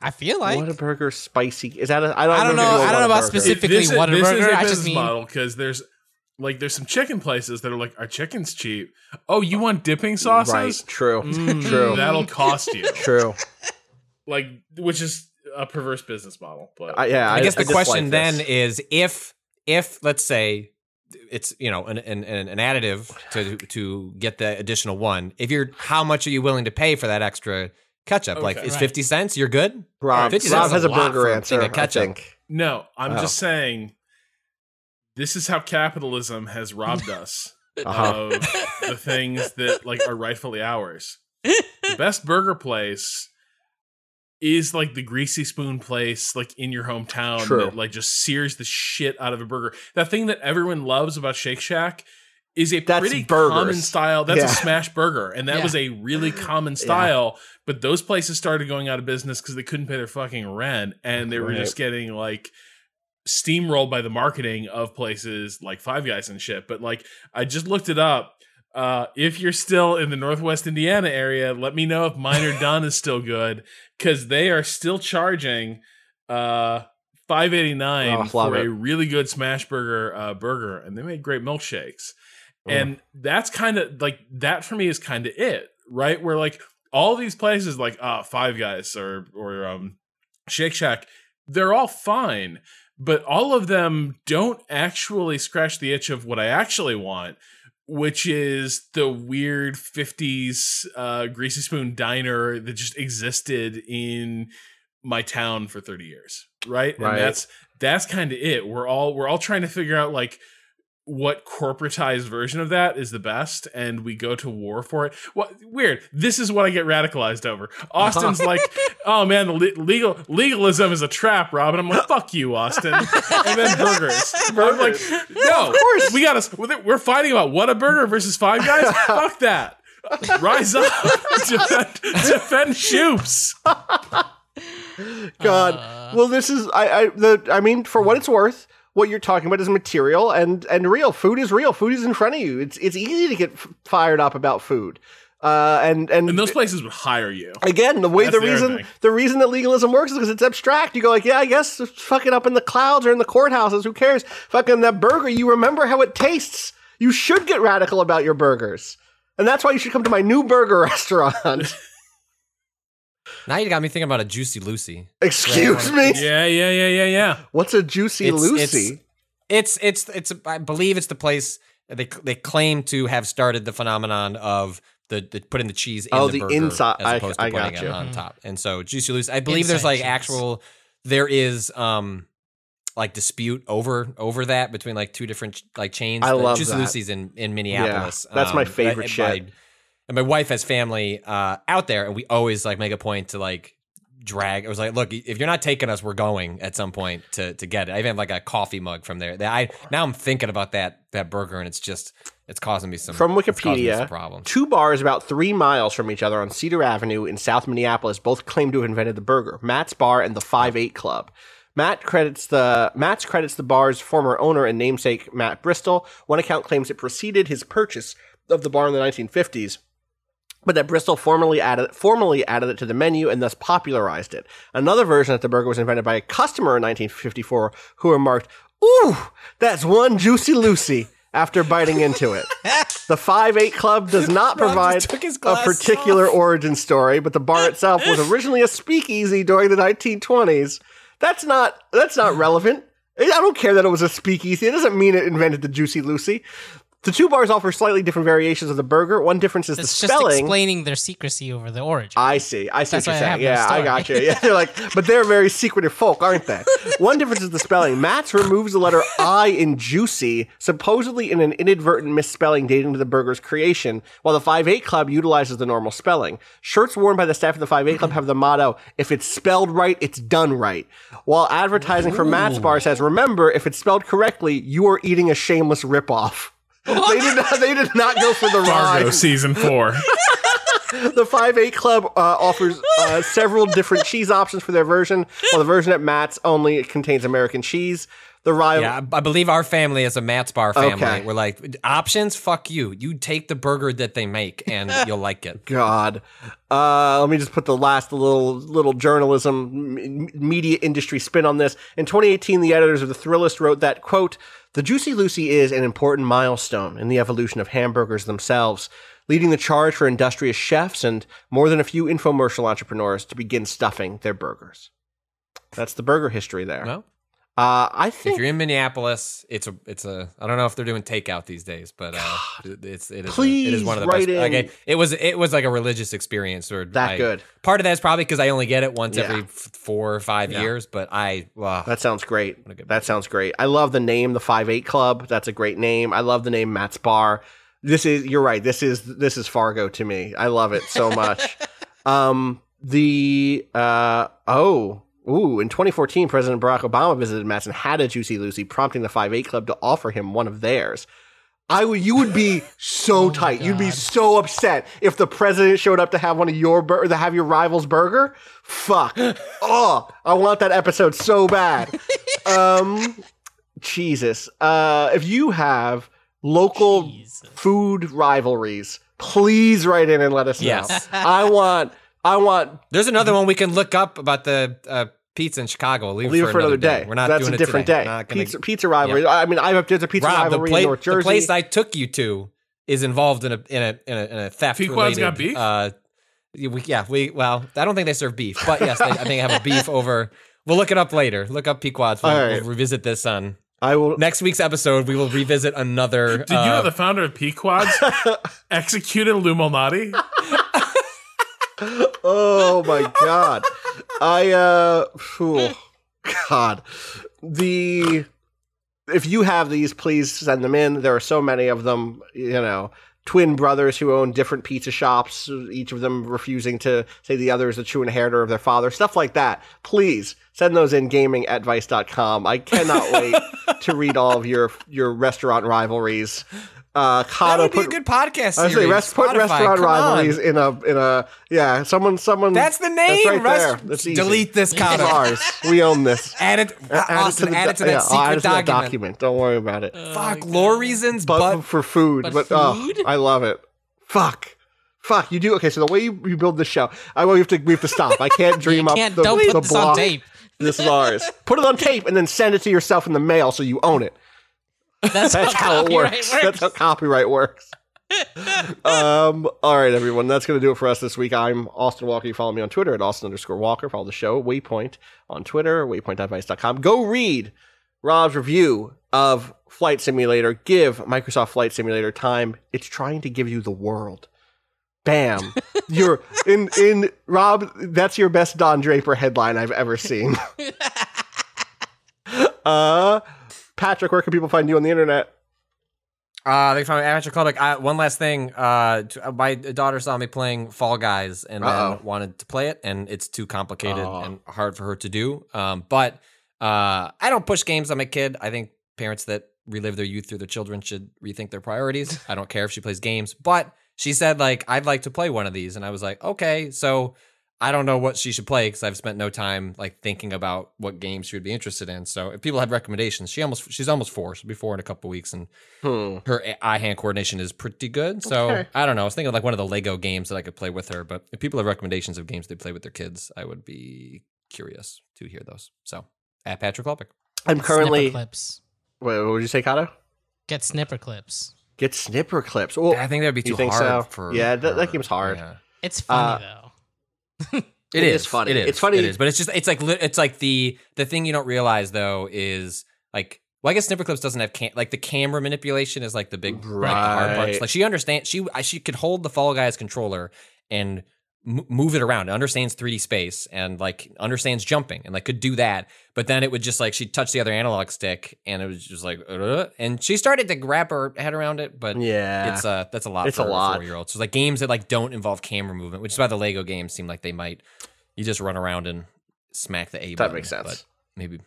I feel like. Whataburger spicy is that? A, I don't. I don't know. know- I don't know about specifically specific- Typically, this, is- Whataburger, this is a I just business mean- model because there's like there's some chicken places that are like our chicken's cheap. Oh, you want dipping sauces? Right. True. Mm. True. That'll cost you. True. like, which is a perverse business model. But I, yeah. I guess the dislike question then is if if let's say it's you know an an, an an additive to to get the additional one. If you're how much are you willing to pay for that extra ketchup? like Okay. is Right. fifty cents? You're good. Rob, 50 Rob cents has a a burger for a answer. I ketchup. think. no, I'm Oh. just saying. This is how capitalism has robbed us Uh-huh. of the things that like are rightfully ours. The best burger place is like the greasy spoon place like in your hometown True. that like just sears the shit out of a burger. That thing that everyone loves about Shake Shack is a That's pretty burgers. common style. That's Yeah. a smash burger and that Yeah. was a really common style, but those places started going out of business cuz they couldn't pay their fucking rent and they were Right. just getting like steamrolled by the marketing of places like Five Guys and shit. But like I just looked it up. Uh, if you're still in the Northwest Indiana area, let me know if Miner-Dunn is still good because they are still charging uh, five eighty nine Oh, for it. a really good smash burger uh, burger, and they make great milkshakes. And that's kind of like that for me is kind of it, right? Where like all these places like uh Five Guys or or um Shake Shack, they're all fine, but all of them don't actually scratch the itch of what I actually want, which is the weird 50s uh greasy spoon diner that just existed in my town for 30 years, right? Right. And that's that's kind of it. We're all we're all trying to figure out like what corporatized version of that is the best and we go to war for it. What weird. This is what i get radicalized over. Austin's like oh man the le- legal legalism is a trap rob and i'm like fuck you austin. And then burgers. I'm like no of course. we gotta we're fighting about Whataburger versus five guys? Fuck that. Rise up. Defend, defend shoops God. Uh. well, this is I I the I mean, for what it's worth, what you're talking about is material and and real. Food is real. Food is in front of you. It's it's easy to get f- fired up about food. Uh, and and, and those places would hire you again, the way That's the the reason thing. the reason that legalism works is because it's abstract. You go like, yeah, I guess it's fucking up in the clouds or in the courthouses. Who cares? Fucking that burger. You remember how it tastes. You should get radical about your burgers, and that's why you should come to my new burger restaurant. Now you got me thinking about a Juicy Lucy. Excuse me. yeah yeah yeah yeah yeah What's a juicy It's- Lucy? It's it's it's I believe it's the place they they claim to have started the phenomenon of the, the putting the cheese in Oh, the, the burger inside- as I- opposed I to putting gotcha. it on top. And so Juicy Lucy, I believe there's Inside like cheese. actual there is um like dispute over over that between like two different like chains. I Like, love Juicy that. Lucy's in in Minneapolis. that's my Um, favorite and shit. And my wife has family uh out there, and we always like make a point to like drag. I was like, look, if you're not taking us, we're going at some point to to get it. I even have like a coffee mug from there. That I now I'm thinking about that that burger, and it's just it's causing me some From it's causing me Wikipedia, some problems. two bars about three miles from each other on Cedar Avenue in South Minneapolis both claim to have invented the burger. Matt's Bar and the Five Eight Club. Matt credits the Matt's credits the bar's former owner and namesake Matt Bristol. One account claims it preceded his purchase of the bar in the 1950s, but that Bristol formally added formally added it to the menu and thus popularized it. Another version that the burger was invented by a customer in 1954 who remarked, "Ooh, that's one juicy Lucy." After biting into it, the Five Eight Club does not provide just took his a particular off. origin story, but the bar itself was originally a speakeasy during the 1920s. That's not that's not relevant. I don't care that it was a speakeasy. It doesn't mean it invented the Juicy Lucy. The two bars offer slightly different variations of the burger. One difference is It's the just spelling. explaining their secrecy over the origin. I see. I see That's what you're saying. Yeah, I got you. Yeah, they're like, but they're very secretive folk, aren't they? One difference is the spelling. Matt's removes the letter I in juicy, supposedly in an inadvertent misspelling dating to the burger's creation, while the 5-8 Club utilizes the normal spelling. Shirts worn by the staff of the 5-8 Club have the motto, if it's spelled right, it's done right. While advertising for Matt's bar says, remember, if it's spelled correctly, you are eating a shameless ripoff. They did not. They did not go for the Fargo rhyme season four. the Five Eight Club uh, offers uh, several different cheese options for their version, while the version at Matt's only contains American cheese. The rival, Yeah, I believe our family is a Matt's Bar family. Okay. We're like options. Fuck you. You take the burger that they make, and you'll like it. God. Uh, let me just put the last little little journalism m- media industry spin on this. In 2018, the editors of the Thrillist wrote that quote: "The Juicy Lucy is an important milestone in the evolution of hamburgers themselves." Leading the charge for industrious chefs and more than a few infomercial entrepreneurs to begin stuffing their burgers. That's the burger history there. Well, Uh, I if you're in Minneapolis, it's a it's a I don't know if they're doing takeout these days, but uh, it's it is a- it is one of the best. Like, in. it, was it was like a religious experience or That I- good. Part of that is probably because I only get it once Yeah. every f- four or five Yeah. years, but I wow, that sounds great. That sounds great. I love the name, the Five Eight Club. That's a great name. I love the name Matt's Bar. This is you're right. This is this is Fargo to me. I love it so much. um, the uh oh. Ooh, in 2014, President Barack Obama visited Matt's and had a Juicy Lucy, prompting the 5 8 Club to offer him one of theirs. I would, you would be so tight. You'd be so upset if the president showed up to have one of your bur- to have your rival's burger. Fuck. oh, I want that episode so bad. Um, Jesus. Uh, if you have local Jesus. food rivalries, please write in and let us know. Yes. I want. I want. There's another one we can look up about the uh, pizza in Chicago. Leave, Leave it for another day. We're not That's doing a it different today. day. Not gonna- Pizza, pizza rivalry. I mean, I have there's a pizza Rob, the, rivalry pla- in North Jersey. the place I took you to is involved in a in a in a, in a theft. Pequod's related, got beef? Uh, yeah, we, yeah, we well, I don't think they serve beef, but yes, they, I think they have a beef over. We'll look it up later. Look up Pequods. We'll, All right. we'll revisit this on I will. next week's episode. We will revisit another. Did you know the founder of Pequods executed Lou Malnati? oh my god. I uh phew, God. The if you have these, please send them in. There are so many of them, you know. Twin brothers who own different pizza shops, each of them refusing to say the other is the true inheritor of their father, stuff like that. Please send those in gaming at vice.com. I cannot wait to read all of your your restaurant rivalries. Uh, that would be a good podcast I say, rest, put restaurant come on. rivalries in a in a yeah. Someone someone. That's the name. That's right Rest- there. That's easy. Delete this It's ours. We own this. Add it. Add Austin, the add it to do- that yeah, I'll add secret it to that document. document. Don't worry about it. Fuck lore reasons, but, but, for food. but But, oh, food? I love it. Fuck. Fuck. You do okay. So the way you, you build this show, I well, we have to we have to stop. I can't dream You up can't the, don't the put this block. on tape. This is ours. Put it on tape and then send it to yourself in the mail so you own it. That's, That's how it copyright works. That's how copyright works. um, all right, everyone. That's going to do it for us this week. I'm Austin Walker. You follow me on Twitter at Austin underscore Walker. Follow the show, Waypoint, on Twitter, waypoint.vice.com. Go read Rob's review of Flight Simulator. Give Microsoft Flight Simulator time. It's trying to give you the world. Bam. You're in, in, Rob, that's your best Don Draper headline I've ever seen. uh, Patrick, where can people find you on the internet? Uh, they found amateur club. Like, uh, one last thing. Uh, uh, my daughter saw me playing Fall Guys and then wanted to play it, and it's too complicated Oh. and hard for her to do. Um, but uh, I don't push games on my kid. I think parents that relive their youth through their children should rethink their priorities. I don't care if she plays games, but she said like I'd like to play one of these, and I was like, okay, so. I don't know what she should play because I've spent no time like thinking about what games she would be interested in. So if people have recommendations, she almost she's almost four. She'll be four in a couple weeks, and Hmm. her eye hand coordination is pretty good. So Okay. I don't know. I was thinking of like one of the Lego games that I could play with her. But if people have recommendations of games they play with their kids, I would be curious to hear those. So at Patrick Klepek. I'm currently. Snipperclips. Wait, what would you say, Cado? Get Snipperclips. Get Snipperclips. Well, I think that'd be you too think hard so? for. Yeah, that- that game's hard. Yeah. It's funny Uh, though. It It is is funny. It is. It's funny- It is. But it's just it's like it's like the the thing you don't realize though is like well I guess Snipperclips doesn't have cam- like the camera manipulation is like the big like, hard part. Like she understands she she could hold the Fall Guys controller and m- move it around. It understands 3D space and like understands jumping and like could do that. But then it would just like she'd touch the other analog stick and it was just like uh, and she started to wrap her head around it, but yeah. it's uh that's a lot It's for a lot. four year olds. So like games that like don't involve camera movement, which is why the Lego games seem like they might you just run around and smack the A that button. makes sense. But maybe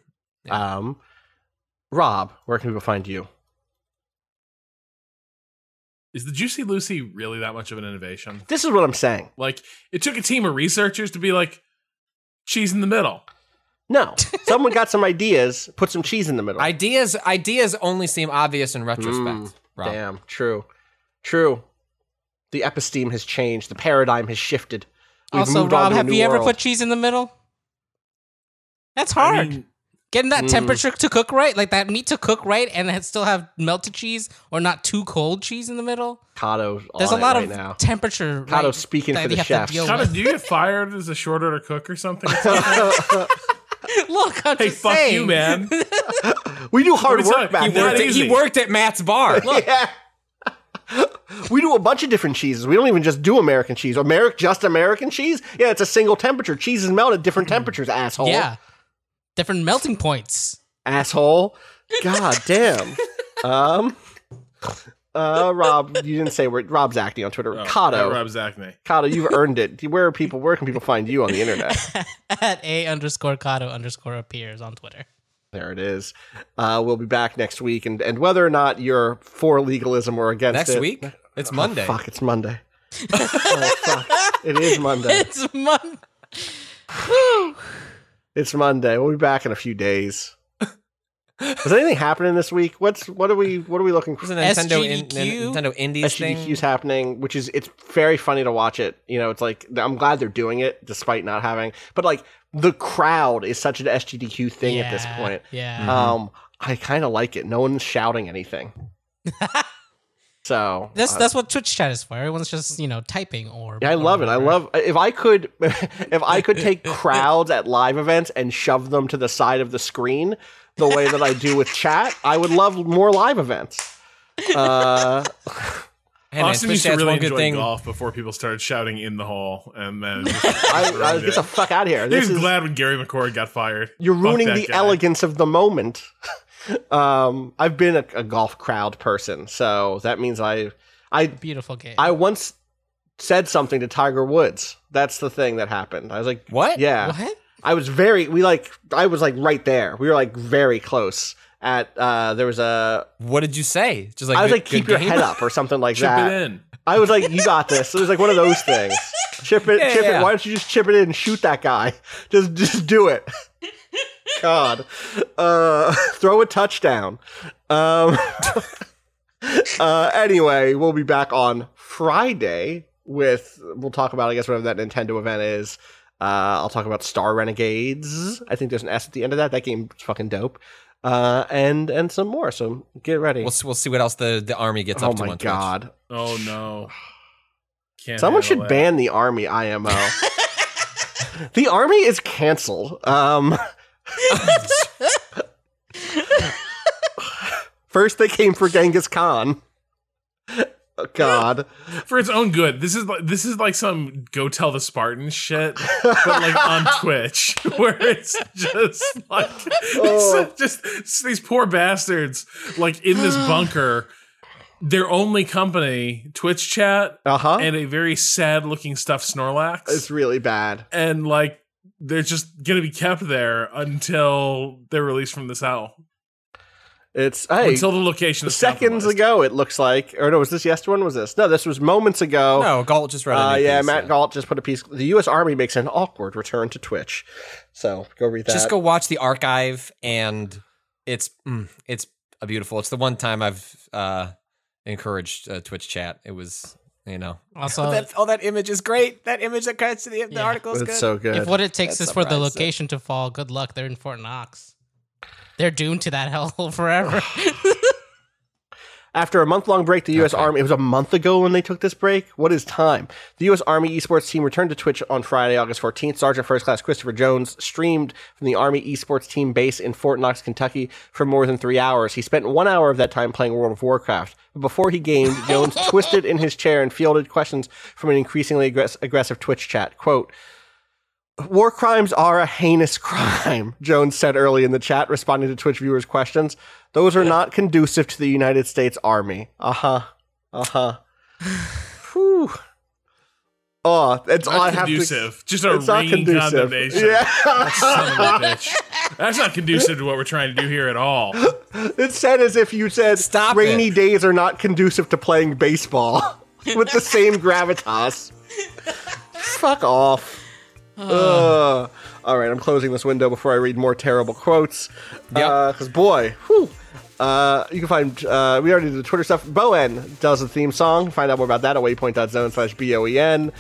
Um, Rob, where can people find you? Is the Juicy Lucy really that much of an innovation? This is what I'm saying. Like, it took a team of researchers to be like, cheese in the middle. No, someone got some ideas, put some cheese in the middle. ideas ideas only seem obvious in retrospect. Mm, Damn, true, true. The episteme has changed. The paradigm has shifted. We've also, moved on Rob, to a have new you ever put cheese in the middle? That's hard. I mean, Getting that Mm. temperature to cook right, like that meat to cook right, and then still have melted cheese or not too cold cheese in the middle. Cado? There's a on it lot right of now. temperature. Cado right, speaking that for the you have. To deal Kind do you get fired as a short order cook or something? Look, I'm hey, just fuck saying. you, man. we do hard Let me tell work you, back He there. worked, at, he worked at Matt's bar. Yeah. we do a bunch of different cheeses. We don't even just do American cheese. American, just American cheese? Yeah, it's a single temperature. Cheese is melted at different temperatures, asshole. Yeah, different melting points. Asshole. God damn. um, uh, Rob, you didn't say where Rob's acting on Twitter. Oh, Cado. uh, Rob Zacny. Cado, you've earned it. Where are people? Where can people find you on the internet? At a underscore Cado underscore appears on Twitter. There it is. Uh, we'll be back next week, and, and whether or not you're for legalism or against Next it. week? It's Oh, Monday. fuck, it's Monday. oh, fuck. It is Monday. It's Monday. It's Monday. We'll be back in a few days. Is anything happening this week? What's what are we what are we looking for? There's a Nintendo, in, Nintendo Indies thing. SGDQ's happening, which is it's very funny to watch it. You know, it's like I'm glad they're doing it despite not having. But like the crowd is such an SGDQ thing at this point. Yeah. Um, I kind of like it. No one's shouting anything. So That's uh, that's what Twitch chat is for. Everyone's just you know typing or. Yeah, I love it. I love if I could if I could take crowds at live events and shove them to the side of the screen the way that I do with chat, I would love more live events. Uh, Hey, man, Austin Twitch used to really enjoy thing. golf before people started shouting in the hall, and then just I, I get the fuck out of here. he This was is, glad when Gary McCord got fired. you're ruining the guy. elegance of the moment. Um, I've been a, a golf crowd person, so that means I I Beautiful game. I once said something to Tiger Woods. That's the thing that happened. I was like, What? Yeah. what? I was very we like I was like right there. We were like very close at uh there was a What did you say? Just like I was good- like keep your game? head up or something like Chip that. it in. I was like you got this. It was like one of those things. Chip it Yeah, chip yeah. it. Why don't you just chip it in and shoot that guy? Just just do it. God. Uh throw a touchdown. Um uh anyway, we'll be back on Friday with we'll talk about I guess whatever that Nintendo event is. Uh, I'll talk about Star Renegades. I think there's an S at the end of that. That game's fucking dope. Uh, and and some more. So get ready. We'll, we'll see what else the, the army gets oh up to my on Twitch. god! Oh no! Can't Someone should that. ban the army IMO. the army is canceled. Um, first they came for Genghis Khan. Oh, God, for its own good. This is like this is like some go tell the Spartans shit, but like on Twitch, where it's just like Oh. just these poor bastards like in this bunker. Their only company, Twitch chat, uh huh. and a very sad looking stuffed Snorlax. It's really bad. and like they're just gonna be kept there until they're released from this hell. It's hey. until the location is Seconds ago, it looks like, or no, was this yesterday? When was this? No, this was moments ago. No, Gault just read a Uh, yeah, piece, Matt Gault just put a piece. The U.S. Army makes an awkward return to Twitch. So go read that. Just go watch the archive, and it's mm, it's a beautiful. It's the one time I've uh, encouraged uh, Twitch chat. It was you know Also, that oh that image is great. That image that cuts to the, the Yeah. article is good. so good. if what it takes That is for the summarizes it. location to fall, good luck. They're in Fort Knox. They're doomed to that hell forever. After a month long break, the U.S. Okay. Army, it was a month ago when they took this break. What is time? The U.S. Army esports team returned to Twitch on Friday, August 14th. Sergeant First Class Christopher Jones streamed from the Army esports team base in Fort Knox, Kentucky for more than three hours. He spent one hour of that time playing World of Warcraft. But before he gamed, Jones twisted in his chair and fielded questions from an increasingly aggress- aggressive Twitch chat. Quote, War crimes are a heinous crime, Jones said early in the chat, responding to Twitch viewers' questions. Those are not conducive to the United States Army. Uh huh. Uh huh. Whew. Oh, that's all I Not have to. conducive. Just a It's not ringing condemnation. Yeah. Son of a bitch. That's not conducive to what we're trying to do here at all. It said as if you said Stop rainy it. days are not conducive to playing baseball with the same gravitas. Fuck off. Ugh. All right, I'm closing this window before I read more terrible quotes. Yep. Because, boy, whew. Uh, you can find, uh, we already did the Twitter stuff. Boen does the theme song. Find out more about that at waypoint.zone slash B-O-E-N.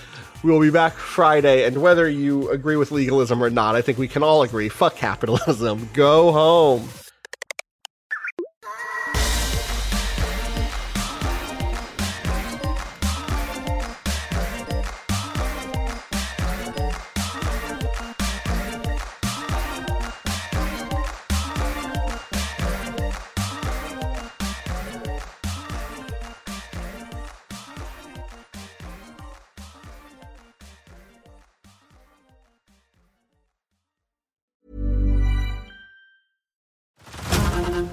We will be back Friday, and whether you agree with legalism or not, I think we can all agree. Fuck capitalism. Go home.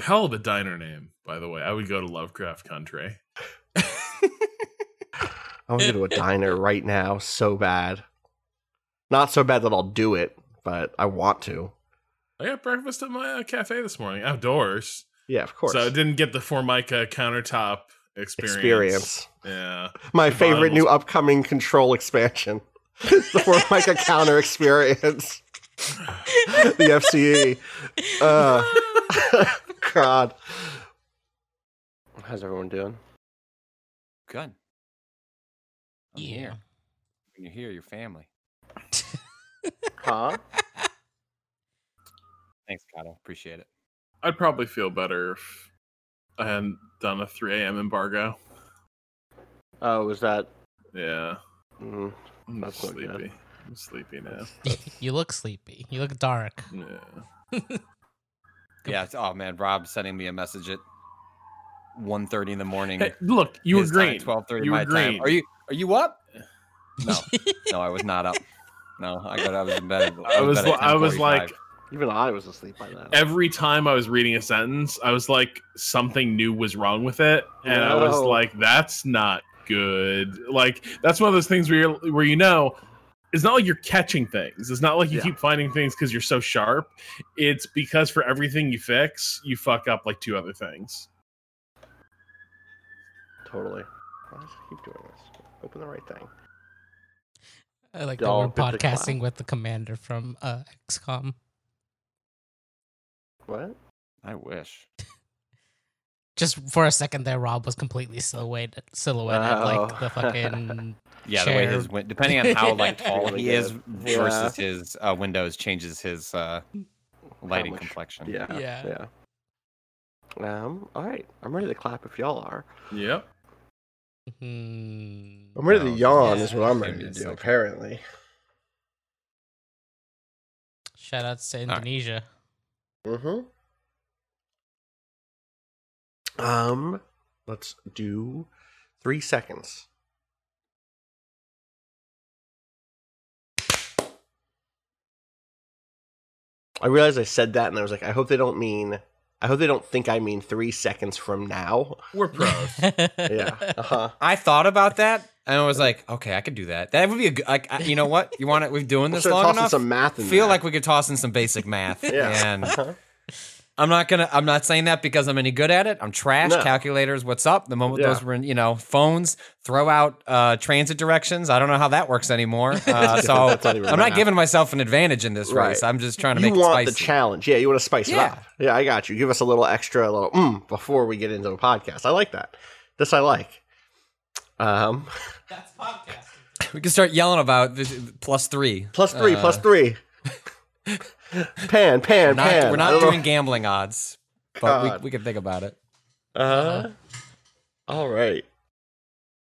Hell of a diner name, by the way. I would go to Lovecraft Country. I want to go to a diner right now so bad. Not so bad that I'll do it, but I want to. I got breakfast at my uh, cafe this morning, outdoors. Yeah, of course. So it didn't get the Formica countertop experience. Experience. Yeah. My The favorite new was- upcoming control expansion. the Formica counter experience. the FCE. Uh, God. How's everyone doing? Good. I'm Yeah. here. When you're here, your family. Huh? Thanks, Cado. Appreciate it. I'd probably feel better if I hadn't done a 3 a.m. embargo. Oh, was that? Yeah. Mm, I'm That's not good. sleepy. I'm sleepy now. you look sleepy. You look dark. Yeah. Yeah. it's- Oh man, Rob sending me a message at 1.30 in the morning. Hey, look, you were his time, green. 12:30 my were time. Are you are you up? No, no, I was not up. No, I got. I was in bed. I was. in bed I was like, even I was asleep by then. every time I was reading a sentence, I was like, something new was wrong with it, and I was like, that's not good. Like that's one of those things where you're, where you know. It's not like you're catching things. It's not like you Yeah. keep finding things because you're so sharp. It's because for everything you fix, you fuck up like two other things. Totally. Why does it keep doing this? Open the right thing. I like that we're bit decline. podcasting with the commander from uh, XCOM. What? I wish. Just for a second there, Rob was completely silhouetted, silhouetted like the Oh. fucking. Yeah, the way his win- depending on how like tall Really he is good. versus his uh, windows changes his uh, lighting much- complexion. Yeah. Yeah. Yeah. Um. All right. I'm ready to clap if y'all are. Yep. Hmm. I'm ready to No, yawn. yeah. Is what I'm ready to do. second. Apparently. Shout outs to right. Indonesia. Mm-hmm. Um. Let's do three seconds. I realized I said that, and I was like, I hope they don't mean. I hope they don't think I mean three seconds from now. We're pros. Yeah. Uh-huh. I thought about that and I was like, okay, I could do that. That would be a good. Like, you know what? You want it? We're doing We'll this start long tossing enough. some math in Feel there. like we could toss in some basic math. Yeah. And Uh-huh. I'm not gonna. I'm not saying that because I'm any good at it. I'm trash. No. Calculators. What's up? The moment Yeah. those were in, you know, phones. Throw out uh, transit directions. I don't know how that works anymore. Uh, so not I'm not giving myself an advantage in this Right. race. I'm just trying to you make it want the challenge. Yeah, you want to spice it up. Yeah, I got you. Give us a little extra, a little mm before we get into the podcast. I like that. This I like. Um, That's podcasting. we can start yelling about this, plus three. plus three, Uh, plus three. pan, pan, Not, pan. we're not don't know. doing gambling odds, but God. we, we can think about it. Uh huh. all right.